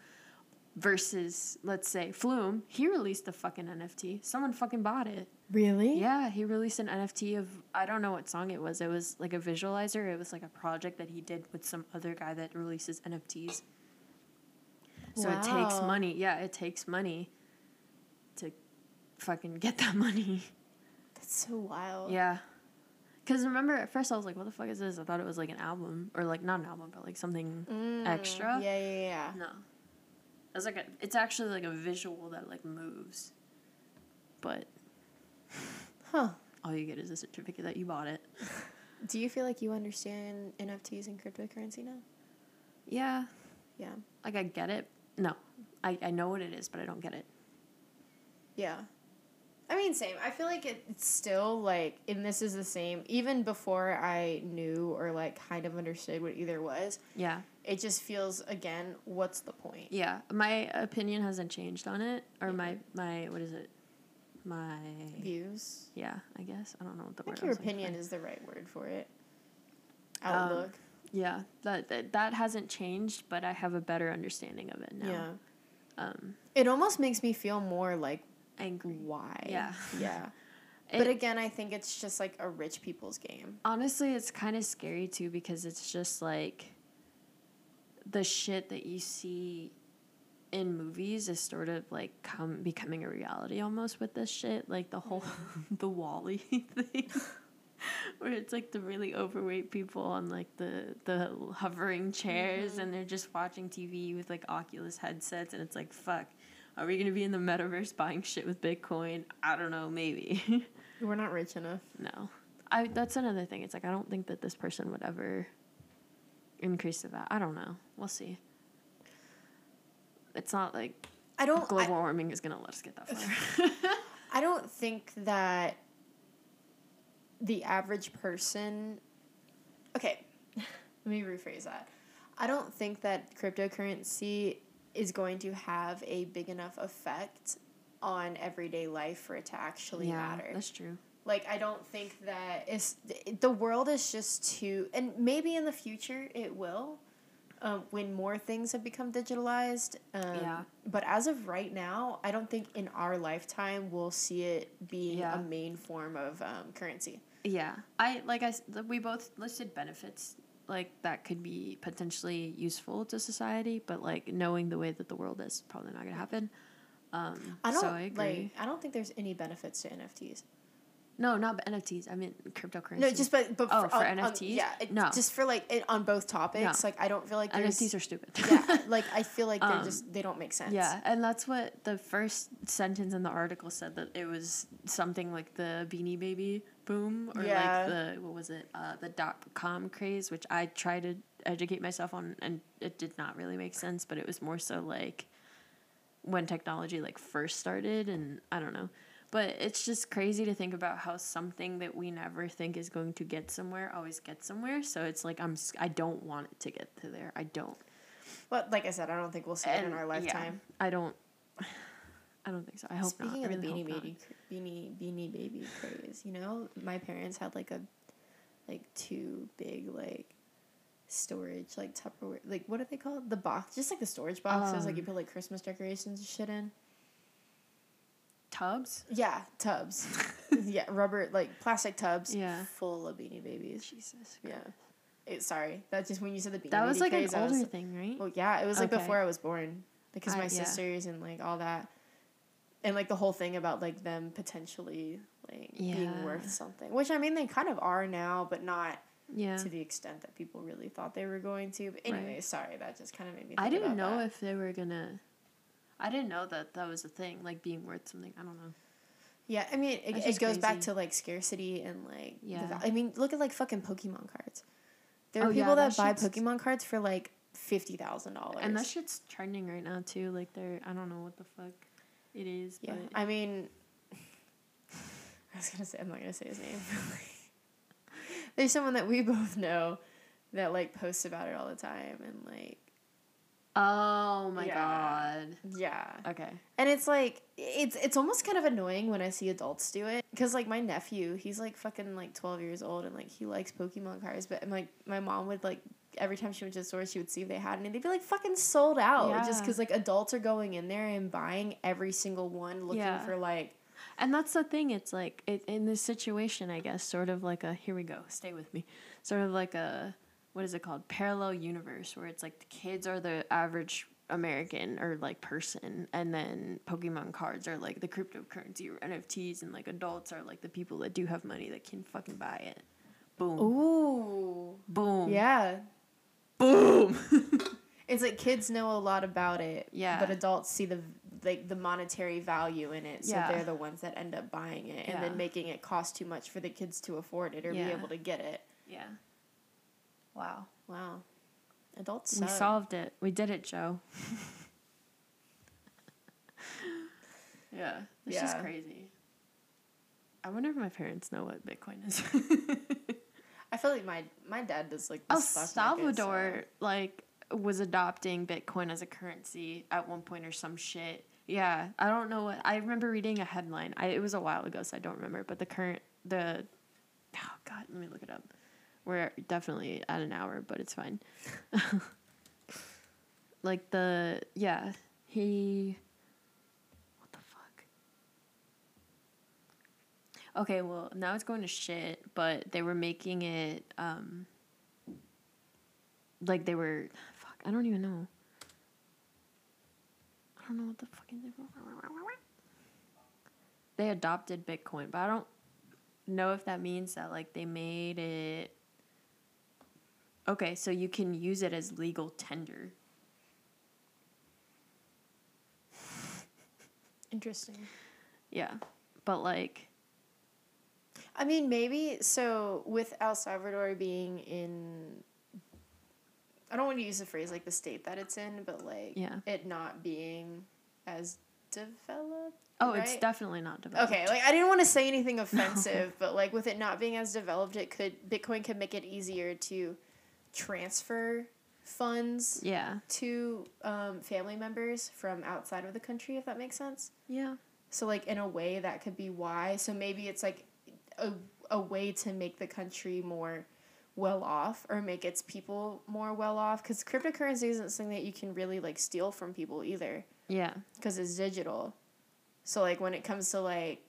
Speaker 3: Versus, let's say, Flume, he released a fucking NFT. Someone fucking bought it.
Speaker 2: really?
Speaker 3: Yeah, he released an NFT of, I don't know what song it was. It was like a visualizer. It was like a project that he did with some other guy that releases NFTs. So it takes money. Yeah, it takes money to fucking get that [LAUGHS] money.
Speaker 2: That's so wild.
Speaker 3: Yeah. Because remember, at first I was like, what the fuck is this? I thought it was like an album. Or like, not an album, but like something
Speaker 2: Mm,
Speaker 3: extra.
Speaker 2: Yeah, yeah, yeah.
Speaker 3: No. It's like a, it's actually like a visual that like moves. But
Speaker 2: Huh.
Speaker 3: all you get is a certificate that you bought it. [LAUGHS]
Speaker 2: Do you feel like you understand NFTs and cryptocurrency now?
Speaker 3: Yeah.
Speaker 2: Yeah.
Speaker 3: Like I get it. No. I, I know what it is, but I don't get it.
Speaker 2: Yeah. I mean, same. I feel like it's still like, and this is the same. Even before I knew or like kind of understood what either was,
Speaker 3: Yeah.
Speaker 2: it just feels again, what's the point?
Speaker 3: Yeah. My opinion hasn't changed on it. Or my, my what is it? My
Speaker 2: Views.
Speaker 3: yeah, I guess. I don't know what the
Speaker 2: I
Speaker 3: word
Speaker 2: think your opinion
Speaker 3: for.
Speaker 2: is the right word for it.
Speaker 3: Um,
Speaker 2: Outlook.
Speaker 3: Yeah. That, that that hasn't changed, but I have a better understanding of it now.
Speaker 2: Yeah.
Speaker 3: Um
Speaker 2: It almost makes me feel more like
Speaker 3: angry.
Speaker 2: why.
Speaker 3: Yeah.
Speaker 2: Yeah. [LAUGHS]
Speaker 3: It-
Speaker 2: but again, I think it's just like a rich people's game.
Speaker 3: honestly it's kind of scary too because it's just like the shit that you see in movies is sort of like come becoming a reality almost with this shit like the whole [LAUGHS] the WALL-E [LAUGHS] thing where it's like the really overweight people on like the the hovering chairs mm-hmm. and they're just watching TV with like Oculus headsets and it's like fuck are we gonna be in the metaverse buying shit with Bitcoin? I don't know, maybe. [LAUGHS]
Speaker 2: We're not rich enough.
Speaker 3: No. I that's another thing. It's like I don't think that this person would ever increase the value. I don't know. We'll see. It's not like
Speaker 2: I don't. I,
Speaker 3: global warming is gonna let us get that far. [LAUGHS]
Speaker 2: I don't think that the average person. Okay, [LAUGHS] let me rephrase that. I don't think that cryptocurrency is going to have a big enough effect on everyday life for it to actually
Speaker 3: yeah,
Speaker 2: matter.
Speaker 3: that's true.
Speaker 2: Like I don't think that it's the world is just too and maybe in the future it will. um, when more things have become digitalized. Um,
Speaker 3: Yeah.
Speaker 2: But as of right now, I don't think in our lifetime we'll see it being
Speaker 3: Yeah.
Speaker 2: a main form of um, currency.
Speaker 3: Yeah, I like I we both listed benefits like that could be potentially useful to society, but like knowing the way that the world is probably not gonna happen. Um,
Speaker 2: I don't
Speaker 3: so I agree.
Speaker 2: like. I don't think there's any benefits to NFTs.
Speaker 3: no, not NFTs. I mean cryptocurrency.
Speaker 2: No, just but but
Speaker 3: Oh, for
Speaker 2: on- on-
Speaker 3: NFTs?
Speaker 2: yeah, it-
Speaker 3: No.
Speaker 2: just for like it, on both topics.
Speaker 3: No.
Speaker 2: Like I don't feel like there's
Speaker 3: NFTs are stupid.
Speaker 2: yeah, [LAUGHS] like I feel like they're
Speaker 3: Um,
Speaker 2: just they don't make sense.
Speaker 3: Yeah, and that's what the first sentence in the article said that it was something like the Beanie Baby boom or
Speaker 2: Yeah.
Speaker 3: like the what was it uh, the dot com craze, which I tried to educate myself on, and it did not really make sense. But it was more so like when technology like first started, and I don't know. But it's just crazy to think about how something that we never think is going to get somewhere always gets somewhere. So it's like I'm I don't want it to get to there. I don't.
Speaker 2: But like I said, I don't think we'll see it in
Speaker 3: And,
Speaker 2: our
Speaker 3: yeah,
Speaker 2: lifetime.
Speaker 3: I don't. I don't think so. I hope
Speaker 2: Speaking
Speaker 3: not. I
Speaker 2: of the
Speaker 3: really
Speaker 2: beanie baby, beanie beanie baby craze, you know, my parents had like a, like two big like, storage like Tupperware like what are they called the box just like the storage boxes like you
Speaker 3: Um.
Speaker 2: put like Christmas decorations and shit in.
Speaker 3: Tubs.
Speaker 2: Yeah, tubs. [LAUGHS] yeah, rubber like plastic tubs.
Speaker 3: Yeah.
Speaker 2: full of beanie babies.
Speaker 3: Jesus.
Speaker 2: Yeah. It, sorry, that's just when you said the beanie.
Speaker 3: That was like an
Speaker 2: craze, I
Speaker 3: older
Speaker 2: was-
Speaker 3: thing, right?
Speaker 2: Well, yeah, it was like
Speaker 3: Okay.
Speaker 2: before I was born because
Speaker 3: I-
Speaker 2: my
Speaker 3: yeah.
Speaker 2: sisters and like all that, and like the whole thing about like them potentially like being worth something, which I mean they kind of are now, but not
Speaker 3: yeah.
Speaker 2: to the extent that people really thought they were going to. But
Speaker 3: Right.
Speaker 2: anyway, sorry, that just kind of made me. Think
Speaker 3: I didn't know
Speaker 2: that.
Speaker 3: if they were gonna. I didn't know that that was a thing, like being worth something. I don't know.
Speaker 2: Yeah, I mean it, it goes back to like scarcity and like.
Speaker 3: Yeah.
Speaker 2: val- I mean, look at like fucking Pokemon cards. There are
Speaker 3: Oh, yeah,
Speaker 2: people that,
Speaker 3: that
Speaker 2: buy Pokemon cards for like fifty thousand dollars.
Speaker 3: And that shit's trending right now too. Like they're, I don't know what the fuck it is,
Speaker 2: Yeah, I mean, [LAUGHS] I was gonna say I'm not gonna say his name. [LAUGHS] There's someone that we both know that like posts about it all the time and like
Speaker 3: oh my
Speaker 2: Yeah.
Speaker 3: god.
Speaker 2: yeah,
Speaker 3: Okay.
Speaker 2: and it's like it's it's almost kind of annoying when I see adults do it because like my nephew he's like fucking like 12 years old and like he likes Pokemon cards but I'm like my mom would like every time she went to the store she would see if they had any they'd be like fucking sold out just because like adults are going in there and buying every single one looking
Speaker 3: Yeah.
Speaker 2: for like
Speaker 3: And that's the thing. It's like it, in this situation, I guess, sort of like a here we go, stay with me, sort of like a what is it called, parallel universe, where it's like the kids are the average American or like person, and then Pokemon cards are like the cryptocurrency or NFTs, and like adults are like the people that do have money that can fucking buy it. Boom,
Speaker 2: ooh
Speaker 3: boom,
Speaker 2: yeah
Speaker 3: boom. [LAUGHS]
Speaker 2: It's like kids know a lot about it.
Speaker 3: Yeah.
Speaker 2: But adults see the like the monetary value in it, so
Speaker 3: Yeah.
Speaker 2: they're the ones that end up buying it and
Speaker 3: Yeah.
Speaker 2: then making it cost too much for the kids to afford it or
Speaker 3: Yeah.
Speaker 2: be able to get it.
Speaker 3: yeah. Wow.
Speaker 2: Wow. Adults
Speaker 3: We
Speaker 2: suck.
Speaker 3: solved it. We did it, Joe. [LAUGHS] yeah, it's just
Speaker 2: Yeah.
Speaker 3: crazy. I wonder if my parents know what Bitcoin is. [LAUGHS]
Speaker 2: I feel like my my dad does like
Speaker 3: El
Speaker 2: stock market, so-
Speaker 3: Salvador like was adopting Bitcoin as a currency at one point or some shit. Yeah, I don't know what. I remember reading a headline. I, it was a while ago, so I don't remember. But the current the oh god, let me look it up. We're definitely at an hour, but it's fine. [LAUGHS] like the yeah, he. What the fuck? Okay, well now it's going to shit, but they were making it um. Like they were, fuck, I don't even know. I don't know what the fucking. They adopted Bitcoin, but I don't know if that means that like they made it. Okay, so you can use it as legal tender.
Speaker 2: Interesting.
Speaker 3: Yeah, but like,
Speaker 2: I mean, maybe so with El Salvador being in. I don't want to use the phrase like the state that it's in, but like
Speaker 3: Yeah.
Speaker 2: it not being as developed.
Speaker 3: oh, it's definitely not developed.
Speaker 2: Okay, like I didn't want to say anything [LAUGHS] offensive, but like with it not being as developed, it could Bitcoin could make it easier to transfer funds
Speaker 3: Yeah.
Speaker 2: to um, family members from outside of the country, if that makes sense.
Speaker 3: Yeah.
Speaker 2: So like in a way that could be why. So maybe it's like a a way to make the country more well off or make its people more well off because cryptocurrency isn't something that you can really like steal from people either
Speaker 3: Yeah.
Speaker 2: because it's digital. So like when it comes to like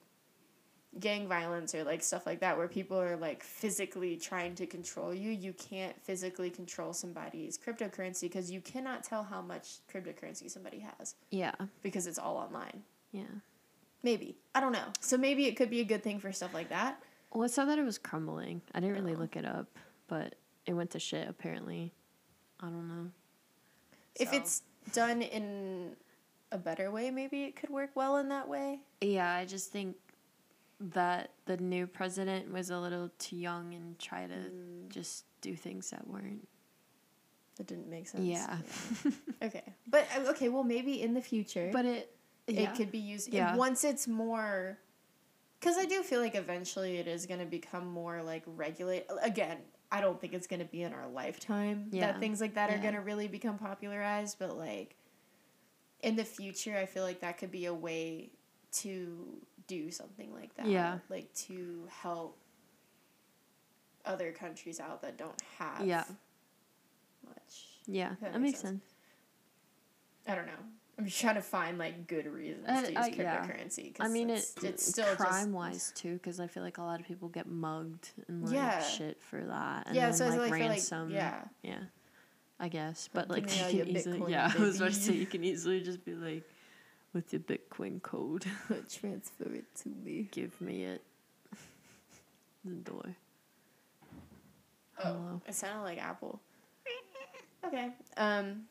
Speaker 2: gang violence or like stuff like that where people are like physically trying to control you, you can't physically control somebody's cryptocurrency because you cannot tell how much cryptocurrency somebody has
Speaker 3: Yeah.
Speaker 2: because it's all online.
Speaker 3: Yeah.
Speaker 2: Maybe. I don't know. So maybe it could be a good thing for stuff like that.
Speaker 3: Well, it said that it was crumbling. I didn't really look it up, but it went to shit apparently. I don't know.
Speaker 2: If
Speaker 3: So-
Speaker 2: it's done in a better way, maybe it could work well in that way.
Speaker 3: Yeah, I just think that the new president was a little too young and try to
Speaker 2: Mm.
Speaker 3: just do things that weren't.
Speaker 2: That didn't make sense.
Speaker 3: Yeah. [LAUGHS]
Speaker 2: Okay. But uh, okay, well maybe in the future
Speaker 3: But it yeah.
Speaker 2: it could be used
Speaker 3: Yeah.
Speaker 2: once it's more cuz I do feel like eventually it is going to become more like regulate again, I don't think it's going to be in our lifetime
Speaker 3: Yeah.
Speaker 2: that things like that are going to really become popularized, but like in the future I feel like that could be a way to do something like that.
Speaker 3: Yeah.
Speaker 2: Like to help other countries out that don't have
Speaker 3: Yeah.
Speaker 2: much.
Speaker 3: yeah,
Speaker 2: that
Speaker 3: that,
Speaker 2: makes
Speaker 3: makes
Speaker 2: sense.
Speaker 3: sense.
Speaker 2: I don't know. I'm just trying to find like good reasons
Speaker 3: Uh,
Speaker 2: to use
Speaker 3: uh, yeah. I mean,
Speaker 2: it's,
Speaker 3: it
Speaker 2: it's still
Speaker 3: crime
Speaker 2: just
Speaker 3: wise too, because I feel like a lot of people get mugged and like
Speaker 2: Yeah.
Speaker 3: shit for that, and
Speaker 2: yeah.
Speaker 3: then
Speaker 2: So
Speaker 3: like
Speaker 2: feel
Speaker 3: ransom.
Speaker 2: like yeah,
Speaker 3: yeah, I guess, but like [LAUGHS] you can easily,
Speaker 2: Bitcoin,
Speaker 3: yeah, [LAUGHS] I was about to say you can easily just be like, with your Bitcoin code, [LAUGHS]
Speaker 2: transfer it to me.
Speaker 3: give me it. the door.
Speaker 2: Oh,
Speaker 3: Hello.
Speaker 2: it sounded like Apple. Okay. Um.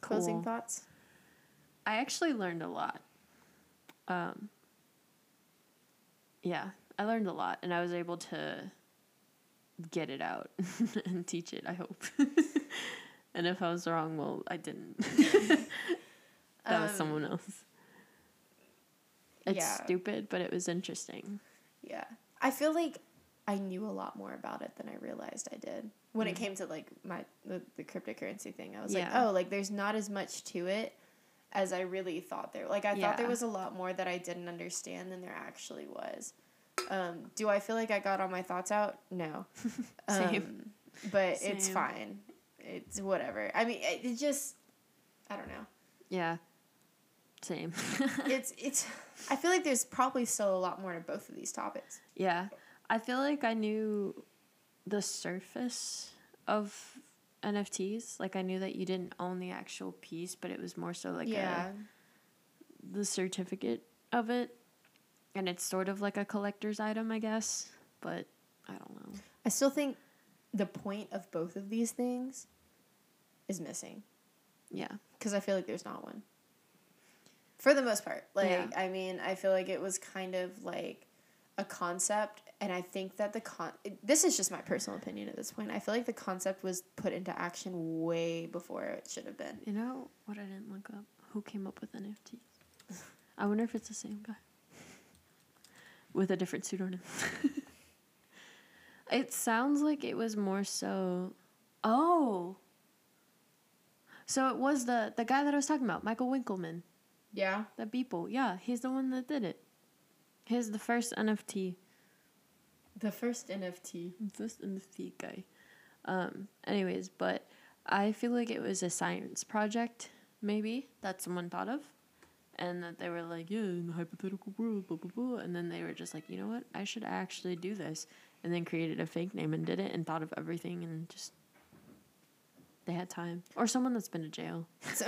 Speaker 2: Closing thoughts.
Speaker 3: I actually learned a lot. Um, yeah, I learned a lot, and I was able to get it out [LAUGHS] and teach it. I hope. [LAUGHS] and if I was wrong, well, I didn't. [LAUGHS] that was
Speaker 2: Um,
Speaker 3: someone else. It's
Speaker 2: yeah.
Speaker 3: stupid, but it was interesting.
Speaker 2: Yeah. I feel like I knew a lot more about it than I realized I did. When it
Speaker 3: Mm.
Speaker 2: came to like my the, the cryptocurrency thing, I was
Speaker 3: Yeah.
Speaker 2: like, oh, like there's not as much to it as I really thought there. Like I thought there was a lot more that I didn't understand than there actually was. Um, do I feel like I got all my thoughts out? No. [LAUGHS]
Speaker 3: Same.
Speaker 2: Um, but it's fine. It's whatever. I mean, it, it just I don't know.
Speaker 3: Yeah. Same. [LAUGHS]
Speaker 2: It's it's I feel like there's probably still a lot more to both of these topics.
Speaker 3: Yeah. I feel like I knew the surface of NFTs. Like I knew that you didn't own the actual piece, but it was more so like
Speaker 2: yeah.
Speaker 3: a, the certificate of it. And it's sort of like a collector's item, I guess. But I don't know.
Speaker 2: I still think the point of both of these things is missing
Speaker 3: Yeah.
Speaker 2: because I feel like there's not one. For the most part, like
Speaker 3: Yeah.
Speaker 2: I mean, I feel like it was kind of like a concept, and I think that the con. This is just my personal opinion at this point. I feel like the concept was put into action way before it should have been.
Speaker 3: You know what I didn't look up? Who came up with NFTs? I wonder if it's the same guy. With a different pseudonym. [LAUGHS] it sounds like it was more so Oh. So it was the the guy that I was talking about, Michael Winkelmann,
Speaker 2: Yeah.
Speaker 3: the Beeple. Yeah, he's the one that did it. He's the first NFT.
Speaker 2: The first NFT.
Speaker 3: First NFT guy. Um, anyways, but I feel like it was a science project, maybe, that someone thought of. And that they were like, yeah, in the hypothetical world, blah, blah, blah. And then they were just like, you know what? I should actually do this. And then created a fake name and did it and thought of everything and just. They had time. Or someone that's been to jail.
Speaker 2: So,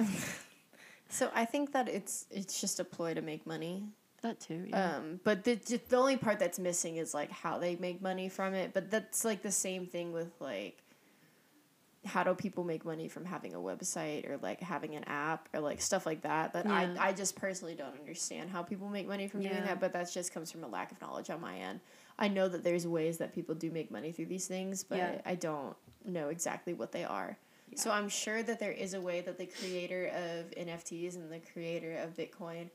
Speaker 2: [LAUGHS] so I think that it's it's just a ploy to make money.
Speaker 3: That too. Yeah.
Speaker 2: Um, but the the only part that's missing is like how they make money from it. But that's like the same thing with like how do people make money from having a website or like having an app or like stuff like that. That
Speaker 3: Yeah.
Speaker 2: I I just personally don't understand how people make money from doing that. But that just comes from a lack of knowledge on my end. I know that there's ways that people do make money through these things, but
Speaker 3: Yeah.
Speaker 2: I don't know exactly what they are. So I'm sure that there is a way that the creator of NFTs and the creator of Bitcoin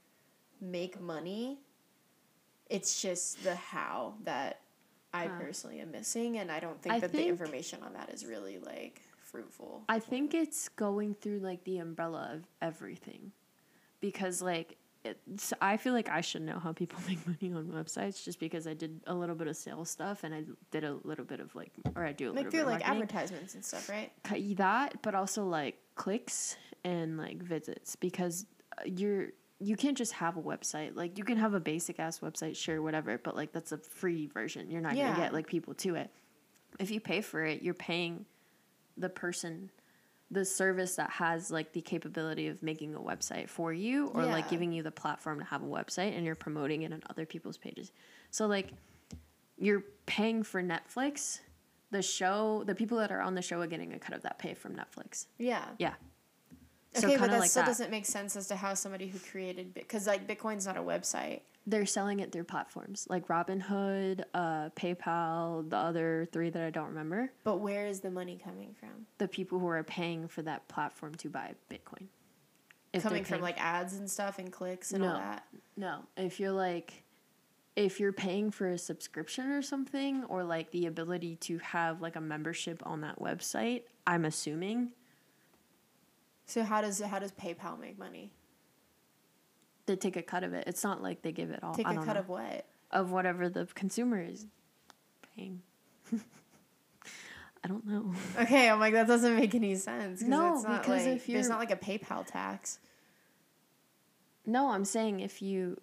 Speaker 2: make money. It's just the how that I
Speaker 3: Huh.
Speaker 2: personally am missing, and I don't think
Speaker 3: I
Speaker 2: that the information on that is really like fruitful.
Speaker 3: I think it's going through like the umbrella of everything. Because like it's, I feel like I should know how people [LAUGHS] make money on websites just because I did a little bit of sales stuff and I did a little bit of like, or I do a
Speaker 2: Like
Speaker 3: little
Speaker 2: through
Speaker 3: bit of
Speaker 2: like
Speaker 3: marketing.
Speaker 2: advertisements and stuff, right?
Speaker 3: That, but also like clicks and like visits because uh, you're you can't just have a website. Like you can have a basic ass website, sure, whatever, but like that's a free version. You're not
Speaker 2: Yeah.
Speaker 3: gonna get like people to it. If you pay for it, you're paying the person the service that has like the capability of making a website for you or like giving you the platform to have a website and you're promoting it on other people's pages. So like you're paying for Netflix, the show, the people that are on the show are getting a cut of that pay from Netflix.
Speaker 2: Yeah.
Speaker 3: Yeah.
Speaker 2: Okay, but that
Speaker 3: like
Speaker 2: still
Speaker 3: that.
Speaker 2: doesn't make sense as to how somebody who created because like Bitcoin's not a website.
Speaker 3: They're selling it through platforms like Robinhood, uh, PayPal, the other three that I don't remember.
Speaker 2: But where is the money coming from?
Speaker 3: The people who are paying for that platform to buy Bitcoin. If
Speaker 2: coming from like ads and stuff and clicks and all that.
Speaker 3: No, if you're like, if you're paying for a subscription or something, or like the ability to have like a membership on that website, I'm assuming
Speaker 2: So how does how does PayPal make money?
Speaker 3: they take a cut of it. It's not like they give it all.
Speaker 2: Take
Speaker 3: I
Speaker 2: a cut
Speaker 3: know,
Speaker 2: of what?
Speaker 3: of whatever the consumer is paying. [LAUGHS] I don't know.
Speaker 2: Okay, I'm like that doesn't make any sense.
Speaker 3: No,
Speaker 2: it's not
Speaker 3: because
Speaker 2: like,
Speaker 3: if
Speaker 2: there's
Speaker 3: you're-
Speaker 2: not like a PayPal tax.
Speaker 3: No, I'm saying if you,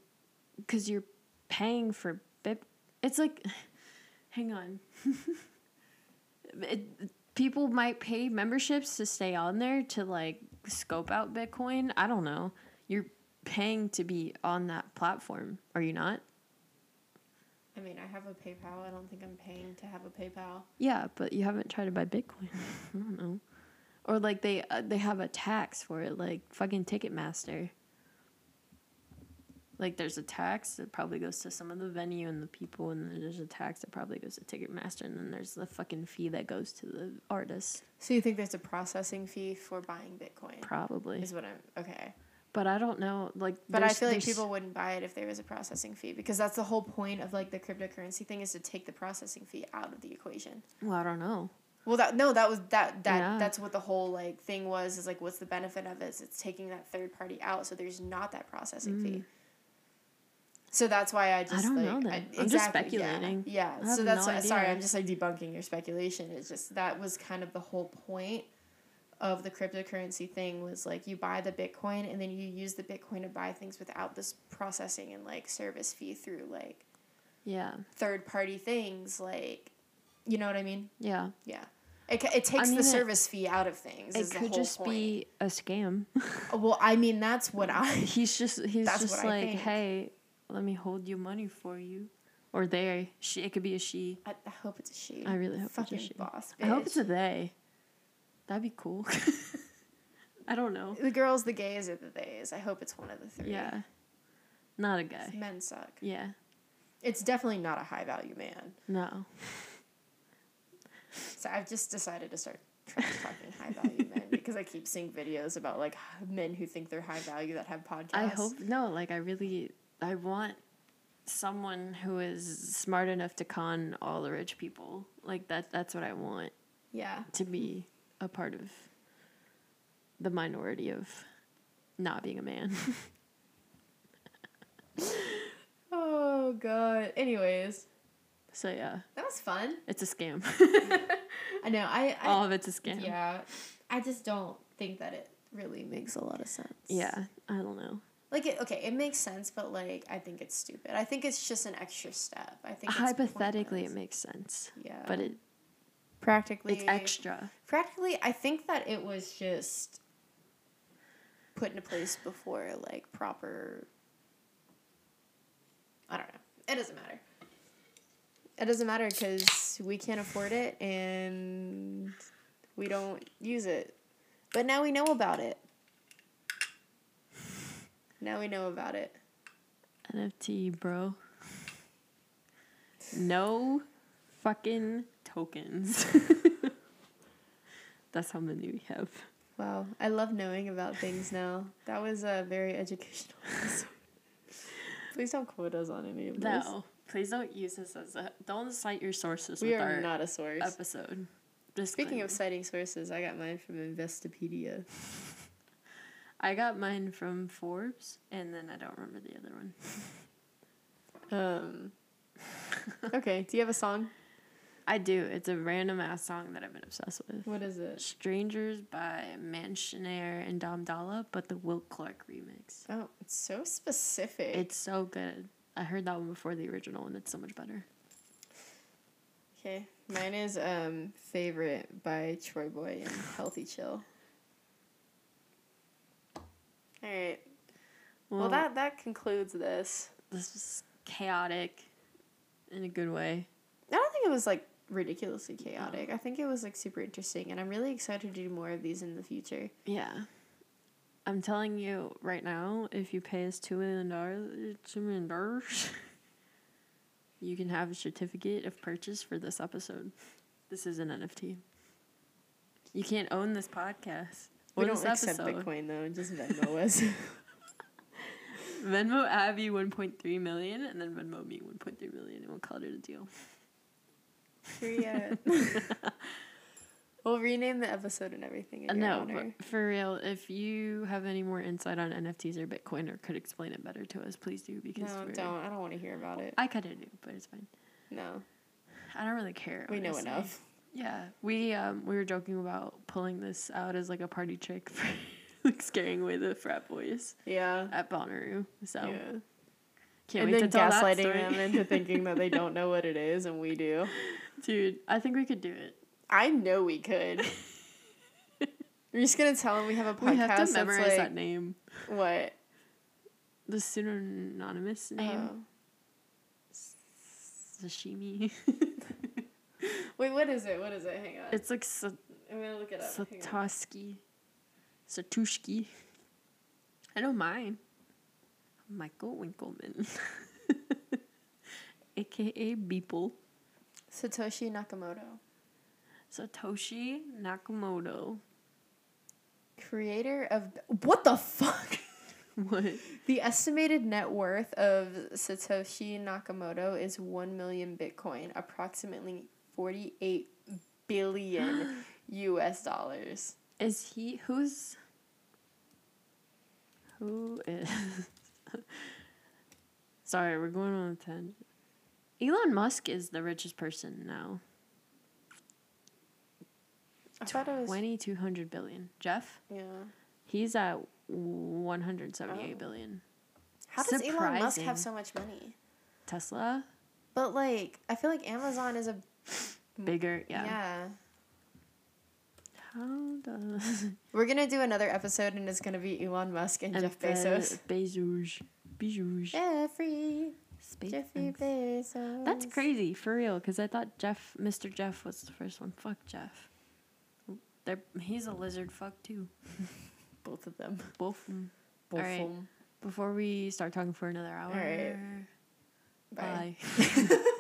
Speaker 3: because you're paying for Bit, it's like, [SIGHS] hang on. [LAUGHS] it, people might pay memberships to stay on there to like scope out Bitcoin. I don't know. You're paying to be on that platform, are you not?
Speaker 2: I mean, I have a PayPal. I don't think I'm paying to have a PayPal.
Speaker 3: Yeah, but you haven't tried to buy Bitcoin. [LAUGHS] I don't know. Or like they uh, they have a tax for it, like fucking Ticketmaster. Like there's a tax that probably goes to some of the venue and the people, and then there's a tax that probably goes to Ticketmaster, and then there's the fucking fee that goes to the artist.
Speaker 2: So you think there's a processing fee for buying Bitcoin?
Speaker 3: Probably,
Speaker 2: Is what I'm okay.
Speaker 3: but I don't know. Like,
Speaker 2: But I feel like people wouldn't buy it if there was a processing fee because that's the whole point of like the cryptocurrency thing is to take the processing fee out of the equation.
Speaker 3: Well, I don't know.
Speaker 2: Well, that no, that was that that
Speaker 3: Yeah.
Speaker 2: that's what the whole like thing was is like what's the benefit of it? Is it's taking that third party out, so there's not that processing mm. fee. So that's why I just I
Speaker 3: don't
Speaker 2: like
Speaker 3: know then.
Speaker 2: I,
Speaker 3: I'm just
Speaker 2: exactly, yeah,
Speaker 3: speculating.
Speaker 2: Yeah,
Speaker 3: I have
Speaker 2: so that's
Speaker 3: no
Speaker 2: why, sorry. I'm just like debunking your speculation. It's just that was kind of the whole point of the cryptocurrency thing was like you buy the Bitcoin and then you use the Bitcoin to buy things without this processing and like service fee through like
Speaker 3: Yeah,
Speaker 2: third party things like you know what I mean?
Speaker 3: yeah.
Speaker 2: Yeah. It, it takes
Speaker 3: mean,
Speaker 2: the
Speaker 3: it-
Speaker 2: service fee out of things.
Speaker 3: It
Speaker 2: is the
Speaker 3: could just
Speaker 2: point.
Speaker 3: be a scam.
Speaker 2: Well, I mean, that's what [LAUGHS] I.
Speaker 3: he's just he's
Speaker 2: That's
Speaker 3: just
Speaker 2: I
Speaker 3: like, hey, let me hold your money for you, or they. She, it could be a she.
Speaker 2: I, I hope it's a she.
Speaker 3: I really hope it's a
Speaker 2: Fucking
Speaker 3: she.
Speaker 2: boss.
Speaker 3: I hope it's a they. That'd be cool. [LAUGHS] I don't know.
Speaker 2: the girls, the gays, or the theys. I hope it's one of the three.
Speaker 3: Yeah, not a guy.
Speaker 2: Men suck.
Speaker 3: Yeah,
Speaker 2: It's definitely not a high value man.
Speaker 3: no.
Speaker 2: So I've just decided to start trash talking high value men [LAUGHS] because I keep seeing videos about like men who think they're high value that have podcasts.
Speaker 3: I hope no. Like I really, I want someone who is smart enough to con all the rich people. Like that. That's what I want
Speaker 2: Yeah.
Speaker 3: to be a part of the minority of not being a man. [LAUGHS]
Speaker 2: Oh god. Anyways,
Speaker 3: so yeah,
Speaker 2: that was fun.
Speaker 3: it's a scam. [LAUGHS]
Speaker 2: I know. I. I
Speaker 3: all of it's a scam.
Speaker 2: Yeah. I just don't think that it really makes a lot of sense.
Speaker 3: Yeah, I don't know.
Speaker 2: Like it, okay, it makes sense, but like I think it's stupid. I think it's just an extra step. I think it's
Speaker 3: Hypothetically, it makes sense,
Speaker 2: yeah,
Speaker 3: but it
Speaker 2: practically
Speaker 3: it's extra.
Speaker 2: Practically, I think that it was just put into place before like proper. I don't know. It doesn't matter. It doesn't matter because we can't afford it and we don't use it. But now we know about it. Now we know about it.
Speaker 3: NFT, bro. No fucking tokens. [LAUGHS] That's how many we have.
Speaker 2: Wow, I love knowing about things now. That was a very educational [LAUGHS] episode. Please don't quote us on any of this.
Speaker 3: No, please don't use this as a. Don't cite your sources
Speaker 2: we
Speaker 3: with
Speaker 2: are not a source.
Speaker 3: episode.
Speaker 2: Speaking of citing sources, I got mine from Investopedia.
Speaker 3: I got mine from Forbes, and then I don't remember the other one.
Speaker 2: Um. [LAUGHS] Okay. Do you have a song?
Speaker 3: I do. It's a random ass song that I've been obsessed with.
Speaker 2: What is it?
Speaker 3: Strangers by Mansionair and Dom Dolla, but the Will Clarke remix.
Speaker 2: Oh, it's so specific.
Speaker 3: It's so good. I heard that one before the original, and it's so much better.
Speaker 2: okay. Mine is um favorite by TroyBoi and Healthy Chill. All right. Well, that that concludes this.
Speaker 3: this was chaotic, in a good way.
Speaker 2: I don't think it was like ridiculously chaotic. I think it was like super interesting, and I'm really excited to do more of these in the future.
Speaker 3: Yeah. I'm telling you right now, if you pay us two million dollars, two million dollars, [LAUGHS] you can have a certificate of purchase for this episode. This is an NFT. You can't own this podcast.
Speaker 2: We don't accept
Speaker 3: episode.
Speaker 2: Bitcoin though. Just Venmo us. [LAUGHS]
Speaker 3: Venmo Abby 1.3 million, and then Venmo me 1.3 million, and we'll call it a deal.
Speaker 2: Period. [LAUGHS] we'll rename the episode and everything. In uh,
Speaker 3: no, for real, if you have any more insight on NFTs or Bitcoin or could explain it better to us, please do because
Speaker 2: no, don't. I don't want to hear about it.
Speaker 3: I kind of do, but it's fine.
Speaker 2: No,
Speaker 3: I don't really care.
Speaker 2: we know enough.
Speaker 3: Yeah, we um we were joking about pulling this out as like a party trick for [LAUGHS] like scaring away the frat boys
Speaker 2: Yeah.
Speaker 3: at Bonnaroo. So
Speaker 2: yeah.
Speaker 3: can't
Speaker 2: and
Speaker 3: wait
Speaker 2: then
Speaker 3: to tell that
Speaker 2: gaslighting them into thinking that they don't know what it is, and we do. [LAUGHS]
Speaker 3: Dude, I think we could do it.
Speaker 2: I know we could. [LAUGHS] We're just gonna tell them we have a podcast
Speaker 3: we have to memorize
Speaker 2: like
Speaker 3: that name.
Speaker 2: what?
Speaker 3: The pseudonymous name.
Speaker 2: Oh.
Speaker 3: Sashimi. [LAUGHS]
Speaker 2: Wait, what is it? What is it? Hang on.
Speaker 3: it's like sa-
Speaker 2: I'm gonna look it up. Hang.
Speaker 3: Satoshi. Satushki. I know mine. Michael Winkelmann. AKA [LAUGHS] Beeple.
Speaker 2: Satoshi Nakamoto,
Speaker 3: Satoshi Nakamoto.
Speaker 2: creator of what the fuck? [LAUGHS]
Speaker 3: What?
Speaker 2: The estimated net worth of Satoshi Nakamoto is 1 million Bitcoin, approximately 48 billion [GASPS] US dollars.
Speaker 3: Is he who's who is [LAUGHS] Sorry, we're going on a tangent. Elon Musk is the richest person now.
Speaker 2: I thought it was.
Speaker 3: Twenty two hundred billion. Jeff?
Speaker 2: Yeah.
Speaker 3: He's at one hundred seventy eight
Speaker 2: Oh.
Speaker 3: billion.
Speaker 2: How does Elon Musk have so much money?
Speaker 3: Tesla?
Speaker 2: But like, I feel like Amazon is a Mm.
Speaker 3: Bigger, yeah.
Speaker 2: yeah.
Speaker 3: How does [LAUGHS]
Speaker 2: We're gonna do another episode, and it's gonna be Elon Musk and, Jeff uh, Bezos.
Speaker 3: Bezos. Bezos.
Speaker 2: Jeffrey,
Speaker 3: Space
Speaker 2: Jeffrey
Speaker 3: X.
Speaker 2: Bezos.
Speaker 3: That's crazy, for real, because I thought Jeff, Mr. Jeff was the first one. Fuck Jeff. They're, he's a lizard fuck too. [LAUGHS]
Speaker 2: Both of them.
Speaker 3: Both. 'em.
Speaker 2: Both
Speaker 3: Alright.
Speaker 2: them.
Speaker 3: Before we start talking for another hour.
Speaker 2: Alright. Bye.
Speaker 3: Bye. [LAUGHS]